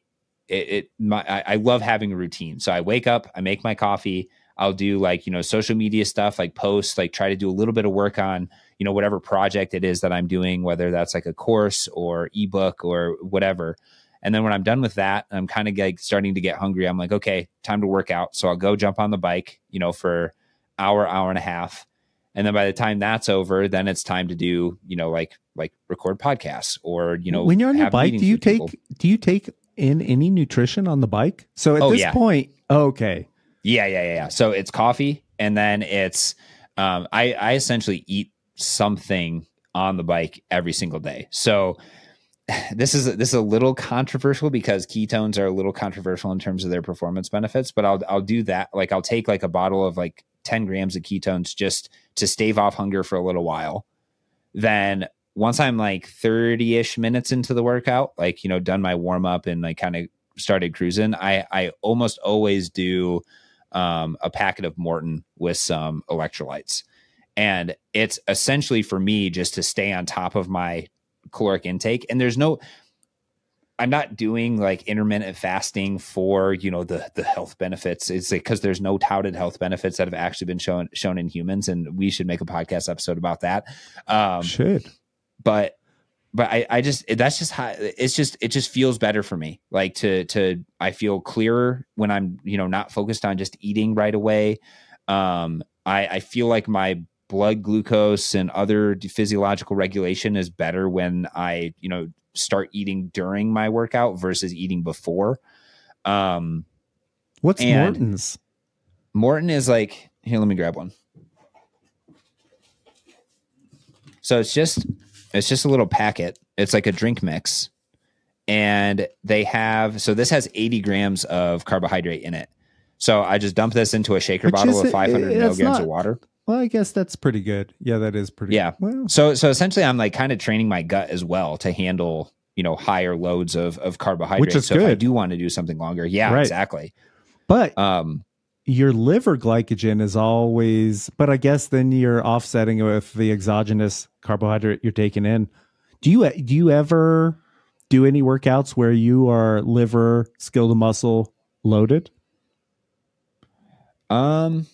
it, it my, I, I love having a routine. So I wake up, I make my coffee. I'll do like, you know, social media stuff, like posts, like try to do a little bit of work on, you know, whatever project it is that I'm doing, whether that's like a course or ebook or whatever. And then when I'm done with that, I'm kind of like starting to get hungry. I'm like, okay, time to work out. So I'll go jump on the bike, you know, for hour, hour and a half. And then by the time that's over, then it's time to do, you know, like like record podcasts or, you know, when you're on your bike, do you take people. do you take in any nutrition on the bike? So at oh, this yeah. point, okay. Yeah, yeah, yeah, yeah. So it's coffee and then it's um I I essentially eat something on the bike every single day. So *sighs* this is this is a little controversial because ketones are a little controversial in terms of their performance benefits, but I'll I'll do that. Like I'll take like a bottle of like 10 grams of ketones just to stave off hunger for a little while. Then once I'm like 30 ish minutes into the workout, like, you know, done my warm up and like kind of started cruising, I, I almost always do um, a packet of Maurten with some electrolytes. And it's essentially for me just to stay on top of my caloric intake. And there's no, I'm not doing like intermittent fasting for you know the the health benefits. It's because like, there's no touted health benefits that have actually been shown shown in humans, and we should make a podcast episode about that. Um, should but but I, I just that's just how it's just it just feels better for me like to to i feel clearer when i'm you know not focused on just eating right away um i i feel like my blood glucose and other physiological regulation is better when i you know start eating during my workout versus eating before um what's Maurten's? Morton is like here let me grab one so it's just it's just a little packet. It's like a drink mix. And they have, so this has 80 grams of carbohydrate in it. So I just dump this into a shaker Which bottle of 500 milligrams not, of water. Well, I guess that's pretty good. Yeah, that is pretty. Yeah. Well. So, so essentially, I'm like kind of training my gut as well to handle you know higher loads of of carbohydrates. Which is so good. If I do want to do something longer, yeah, right. exactly. But um, your liver glycogen is always, but I guess then you're offsetting with the exogenous carbohydrate you're taking in. Do you do you ever do any workouts where you are liver skeletal muscle loaded? Um,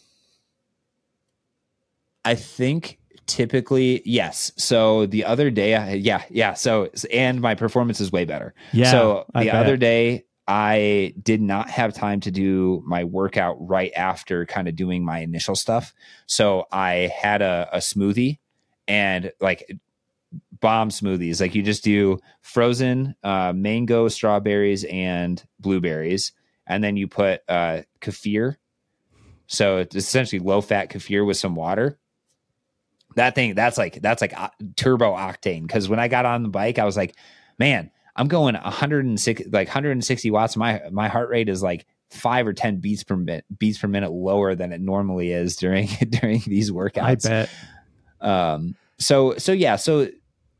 I think typically yes. So the other day, I, yeah, yeah. So and my performance is way better. Yeah. So the other day, I did not have time to do my workout right after kind of doing my initial stuff. So I had a, a smoothie and like bomb smoothies. Like you just do frozen uh, mango, strawberries, and blueberries. And then you put uh, kefir. So it's essentially low fat kefir with some water. That thing, that's like, that's like uh, turbo octane. Cause when I got on the bike, I was like, man, I'm going 106 like 160 watts. My my heart rate is like five or ten beats per minute beats per minute lower than it normally is during *laughs* during these workouts. I bet. Um so so yeah, so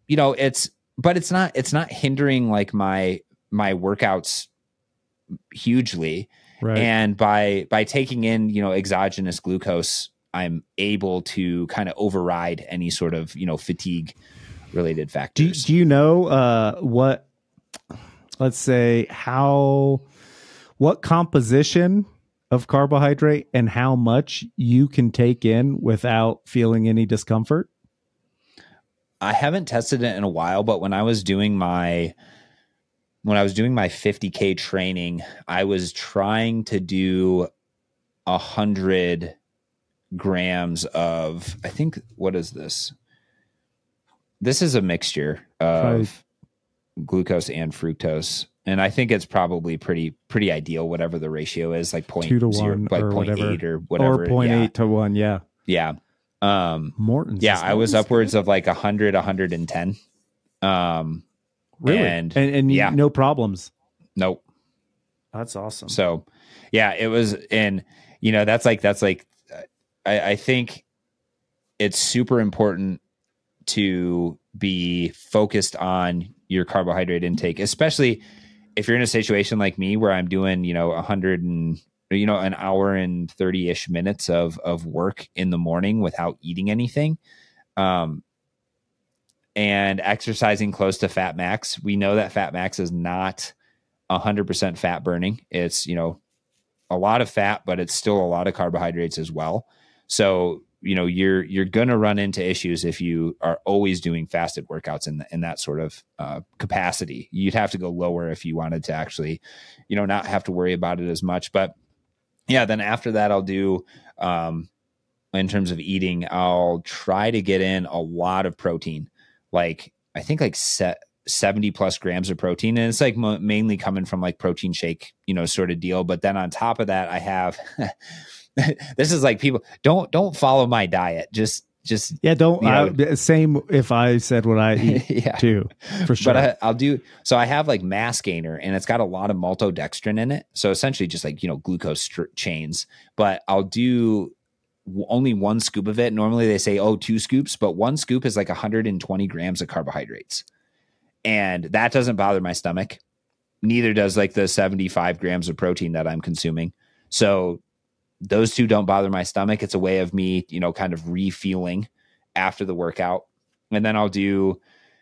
you know, it's but it's not it's not hindering like my my workouts hugely. Right. And by by taking in, you know, exogenous glucose, I'm able to kind of override any sort of, you know, fatigue related do, factors. do you know uh, what, let's say, how, what composition of carbohydrate and how much you can take in without feeling any discomfort? I haven't tested it in a while, but when I was doing my when I was doing my 50k training, I was trying to do a hundred grams of I think what is this? This is a mixture of glucose and fructose. And I think it's probably pretty pretty ideal, whatever the ratio is, like point Two to zero, one like or point whatever. eight or whatever. or 0.8 yeah. to 1, yeah. yeah. Um Maurten's. yeah, I was upwards of like 100, 110. Um, Really? and- And, and, yeah. no problems. nope. That's awesome. So, yeah, it was, and you know, that's like that's like, I, I think it's super important to be focused on your carbohydrate intake, especially if you're in a situation like me where I'm doing, you know, a hundred and you know, an hour and 30 ish minutes of, of work in the morning without eating anything. Um, and exercising close to fat max. We know that fat max is not 100% fat burning. It's, you know, a lot of fat, but it's still a lot of carbohydrates as well. So, you know, you're you're going to run into issues if you are always doing fasted workouts in the, in that sort of uh, capacity. You'd have to go lower if you wanted to actually, you know, not have to worry about it as much. But yeah, then after that, I'll do um, in terms of eating. I'll try to get in a lot of protein, like I think like set 70 plus grams of protein and it's like mo- mainly coming from like protein shake you know sort of deal but then on top of that i have *laughs* *laughs* this is like people don't don't follow my diet just just yeah, don't. you know- I, same if I said what I *laughs* eat yeah too, for sure. but I, I'll do so. I have like mass gainer, and it's got a lot of maltodextrin in it. So essentially, just like you know, glucose chains. But I'll do only one scoop of it. Normally, they say oh two scoops, but one scoop is like 120 grams of carbohydrates, and that doesn't bother my stomach. Neither does like the 75 grams of protein that I'm consuming. So those two don't bother my stomach. It's a way of me, you know, kind of refueling after the workout. And then I'll do,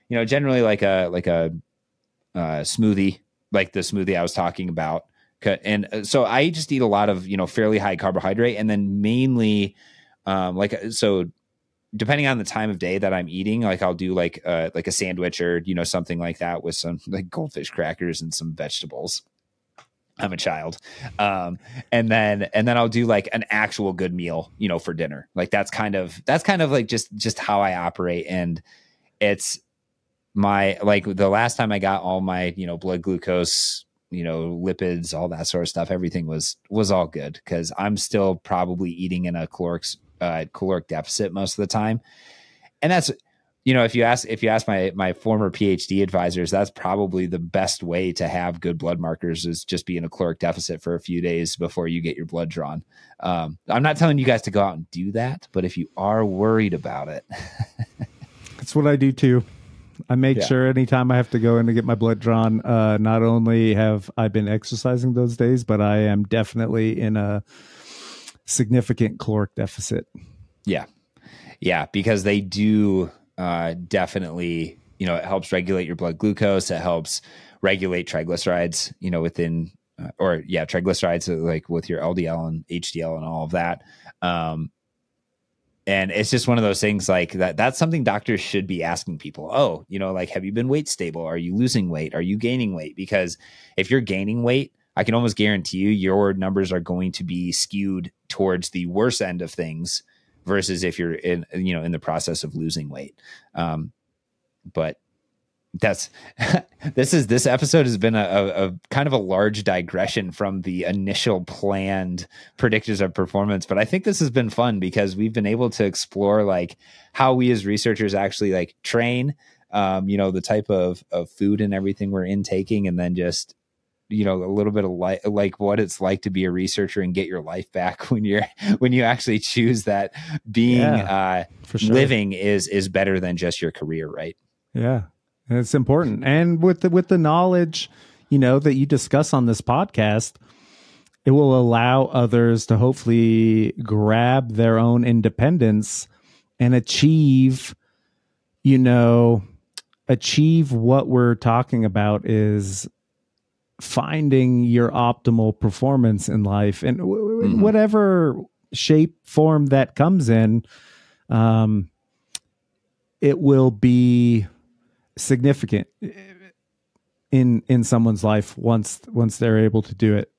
you know, generally like a like a uh, smoothie, like the smoothie I was talking about. And uh, so I just eat a lot of, you know, fairly high carbohydrate and then mainly um like so depending on the time of day that I'm eating, like I'll do like uh like a sandwich or, you know, something like that with some like goldfish crackers and some vegetables. I'm a child. Um, and then and then I'll do like an actual good meal, you know, for dinner. Like that's kind of that's kind of like just just how I operate. And it's my like the last time I got all my, you know, blood glucose, you know, lipids, all that sort of stuff, everything was was all good because I'm still probably eating in a caloric uh caloric deficit most of the time. And that's you know, if you ask if you ask my my former PhD advisors, that's probably the best way to have good blood markers is just be in a caloric deficit for a few days before you get your blood drawn. Um, I'm not telling you guys to go out and do that, but if you are worried about it, *laughs* That's what I do too. I make Yeah. sure anytime I have to go in to get my blood drawn, uh, not only have I been exercising those days, but I am definitely in a significant caloric deficit. Yeah. Yeah. Because they do uh, definitely, you know, it helps regulate your blood glucose. It helps regulate triglycerides, you know, within, uh, or yeah, triglycerides uh, like with your LDL and HDL and all of that. Um, and it's just one of those things like that. That's something doctors should be asking people. Oh, you know, like, have you been weight stable? Are you losing weight? Are you gaining weight? Because if you're gaining weight, I can almost guarantee you your numbers are going to be skewed towards the worse end of things versus if you're in you know in the process of losing weight. Um but that's *laughs* this is this episode has been a, a, a kind of a large digression from the initial planned predictors of performance. But i think this has been fun because we've been able to explore like how we as researchers actually like train um, you know, the type of, of food and everything we're intaking, and then just, you know, a little bit of like, like what it's like to be a researcher and get your life back *laughs* when you're, when you actually choose that being, yeah, uh, sure. living is, is better than just your career. Right. Yeah. It's important. And with the, with the knowledge, you know, that you discuss on this podcast, it will allow others to hopefully grab their own independence and achieve, you know, achieve what we're talking about is finding your optimal performance in life and w- mm-hmm. whatever shape form that comes in um it will be significant in in someone's life once once they're able to do it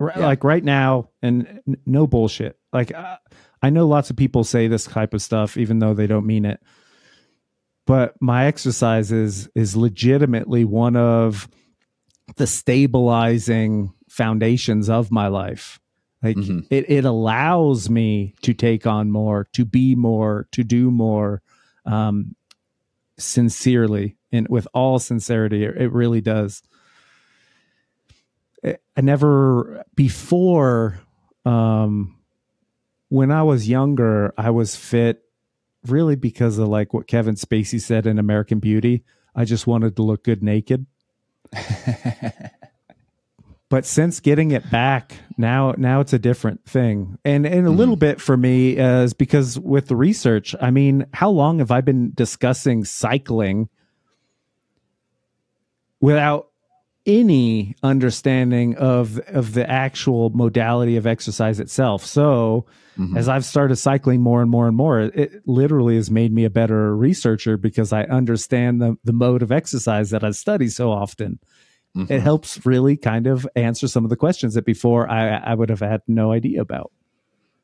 yeah. like right now and n- no bullshit like uh, i know lots of people say this type of stuff even though they don't mean it but my exercise is is legitimately one of the stabilizing foundations of my life like mm-hmm. it, it allows me to take on more to be more to do more um sincerely and with all sincerity it, it really does I never before um when I was younger, I was fit really because of like what Kevin Spacey said in American Beauty. I just wanted to look good naked. *laughs* but since getting it back, now now it's a different thing. And and a mm-hmm. little bit for me uh, is because with the research, I mean, how long have I been discussing cycling without any understanding of of the actual modality of exercise itself. So mm-hmm. as I've started cycling more and more and more, it literally has made me a better researcher because I understand the the mode of exercise that I study so often. Mm-hmm. It helps really kind of answer some of the questions that before I I would have had no idea about.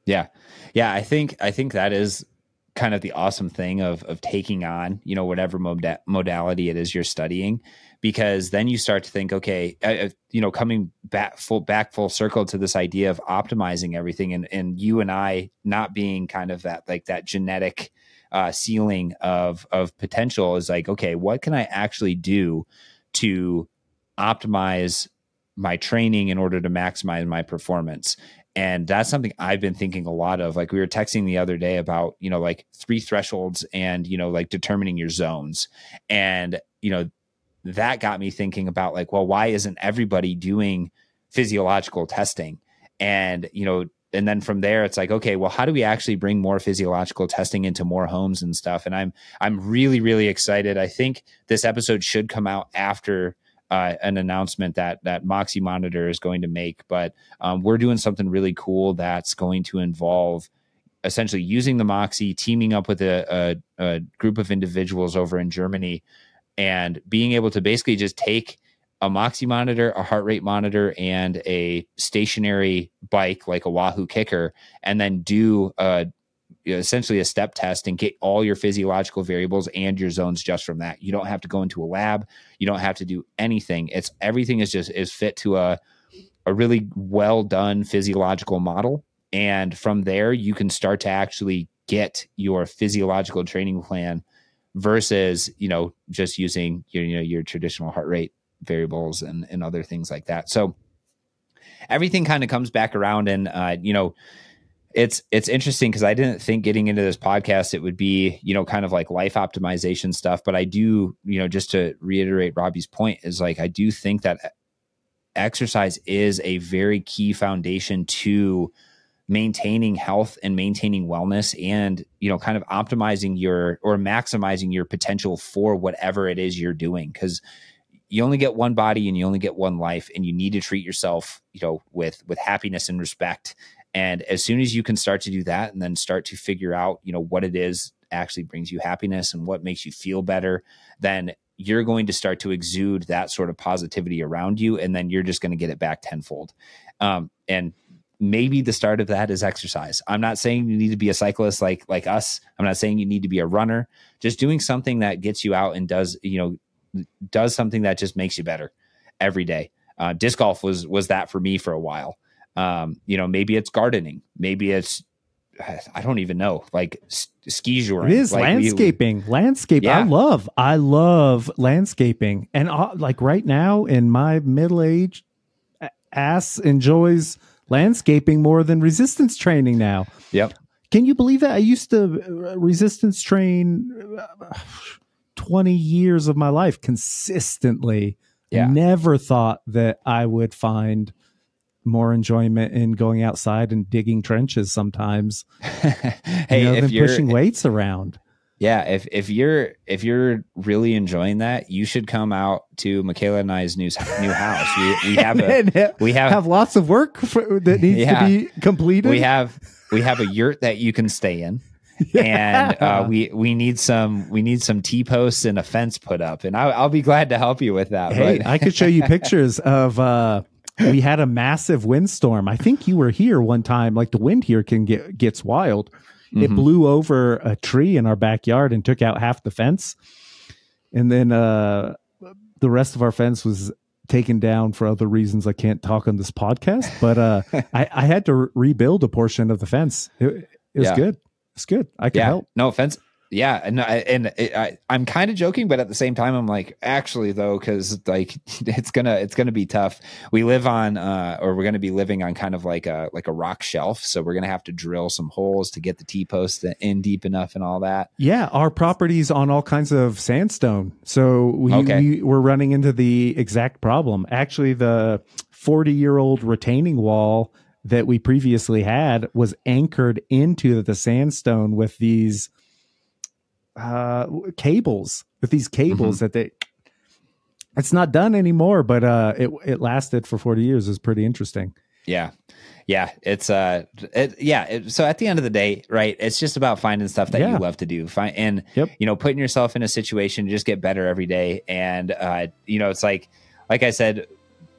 Yeah. Yeah, I think I think that is kind of the awesome thing of of taking on, you know, whatever modality it is you're studying because then you start to think, okay, uh, you know, coming back full back full circle to this idea of optimizing everything, and and you and I not being kind of that like that genetic uh, ceiling of of potential is like, okay, what can I actually do to optimize my training in order to maximize my performance? And that's something i've been thinking a lot of. Like we were texting the other day about you know like three thresholds and you know like determining your zones. And you know that got me thinking about like, well, why isn't everybody doing physiological testing? And, you know, and then from there it's like okay well how do we actually bring more physiological testing into more homes and stuff? And i'm i'm really really excited. I think this episode should come out after uh, an announcement that that moxy monitor is going to make but um, we're doing something really cool that's going to involve essentially using the moxy teaming up with a, a, a group of individuals over in germany and being able to basically just take a Moxy monitor, a heart rate monitor, and a stationary bike like a Wahoo KICKR, and then do a essentially a step test and get all your physiological variables and your zones just from that. You don't have to go into a lab. You don't have to do anything. It's everything is just is fit to a a really well done physiological model. And from there, you can start to actually get your physiological training plan versus you know just using your you know your traditional heart rate variables and and other things like that so everything kind of comes back around and uh you know it's it's interesting because i didn't think getting into this podcast it would be you know kind of like life optimization stuff but i do you know just to reiterate robbie's point is like i do think that exercise is a very key foundation to maintaining health and maintaining wellness and you know kind of optimizing your or maximizing your potential for whatever it is you're doing because you only get one body and you only get one life and you need to treat yourself you know with with happiness and respect and as soon as you can start to do that and then start to figure out you know what it is actually brings you happiness and what makes you feel better then you're going to start to exude that sort of positivity around you and then you're just going to get it back tenfold um, and maybe the start of that is exercise. I'm not saying you need to be a cyclist like like us. I'm not saying you need to be a runner. Just doing something that gets you out and does you know does something that just makes you better every day. Uh, disc golf was was that for me for a while. Um, you know, maybe it's gardening, maybe it's *sighs* I don't even know, like ski jour. It is like landscaping. We, landscape. Yeah. I love. I love landscaping, and uh, like right now in my middle age, ass enjoys landscaping more than resistance training now. Yep. Can you believe that? I used to uh, resistance train uh, 20 years of my life consistently. Yeah. Never thought that I would find more enjoyment in going outside and digging trenches sometimes. *laughs* hey, you know, than pushing weights around. Yeah, if if you're if you're really enjoying that, you should come out to Michaela and I's new new house. We we *laughs* have a we have have lots of work for, that needs yeah, to be completed. We have we have a yurt that you can stay in. *laughs* Yeah. And uh, we we need some we need some T posts and a fence put up, and I'll, I'll be glad to help you with that. Hey, I could show you pictures of uh, we had a massive windstorm. I think you were here one time. Like the wind here can get gets wild. Mm-hmm. It blew over a tree in our backyard and took out half the fence, and then uh, the rest of our fence was taken down for other reasons I can't talk on this podcast. But uh, *laughs* I, I, had to re- rebuild a portion of the fence. It, it was yeah. good. It's good. I can yeah. help. No offense yeah and and it, I, i'm kind of joking but at the same time i'm like actually though because like *laughs* it's gonna it's gonna be tough. We live on uh or we're gonna be living on kind of like a like a rock shelf so we're gonna have to drill some holes to get the t-post in deep enough and all that. Yeah our property's on all kinds of sandstone so we, okay. we we're running into the exact problem. Actually the 40 year old retaining wall that we previously had was anchored into the sandstone with these uh, cables with these cables mm-hmm. that they it's not done anymore but uh it it lasted for 40 years is pretty interesting yeah yeah it's uh it, yeah it, so at the end of the day right it's just about finding stuff that yeah. you love to do find and yep. you know putting yourself in a situation to just get better every day and uh you know it's like like i said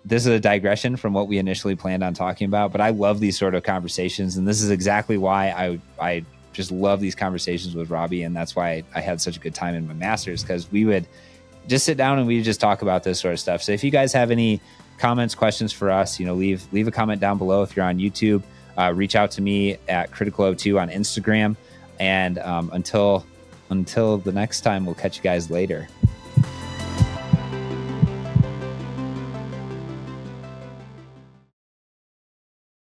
this is a digression from what we initially planned on talking about but i love these sort of conversations and this is exactly why i i just love these conversations with Robbie, and that's why I had such a good time in my masters because we would just sit down and we just talk about this sort of stuff. So if you guys have any comments, questions for us, you know, leave leave a comment down below. If you're on YouTube, uh, reach out to me at Critical 2 on Instagram. And um, until until the next time, we'll catch you guys later.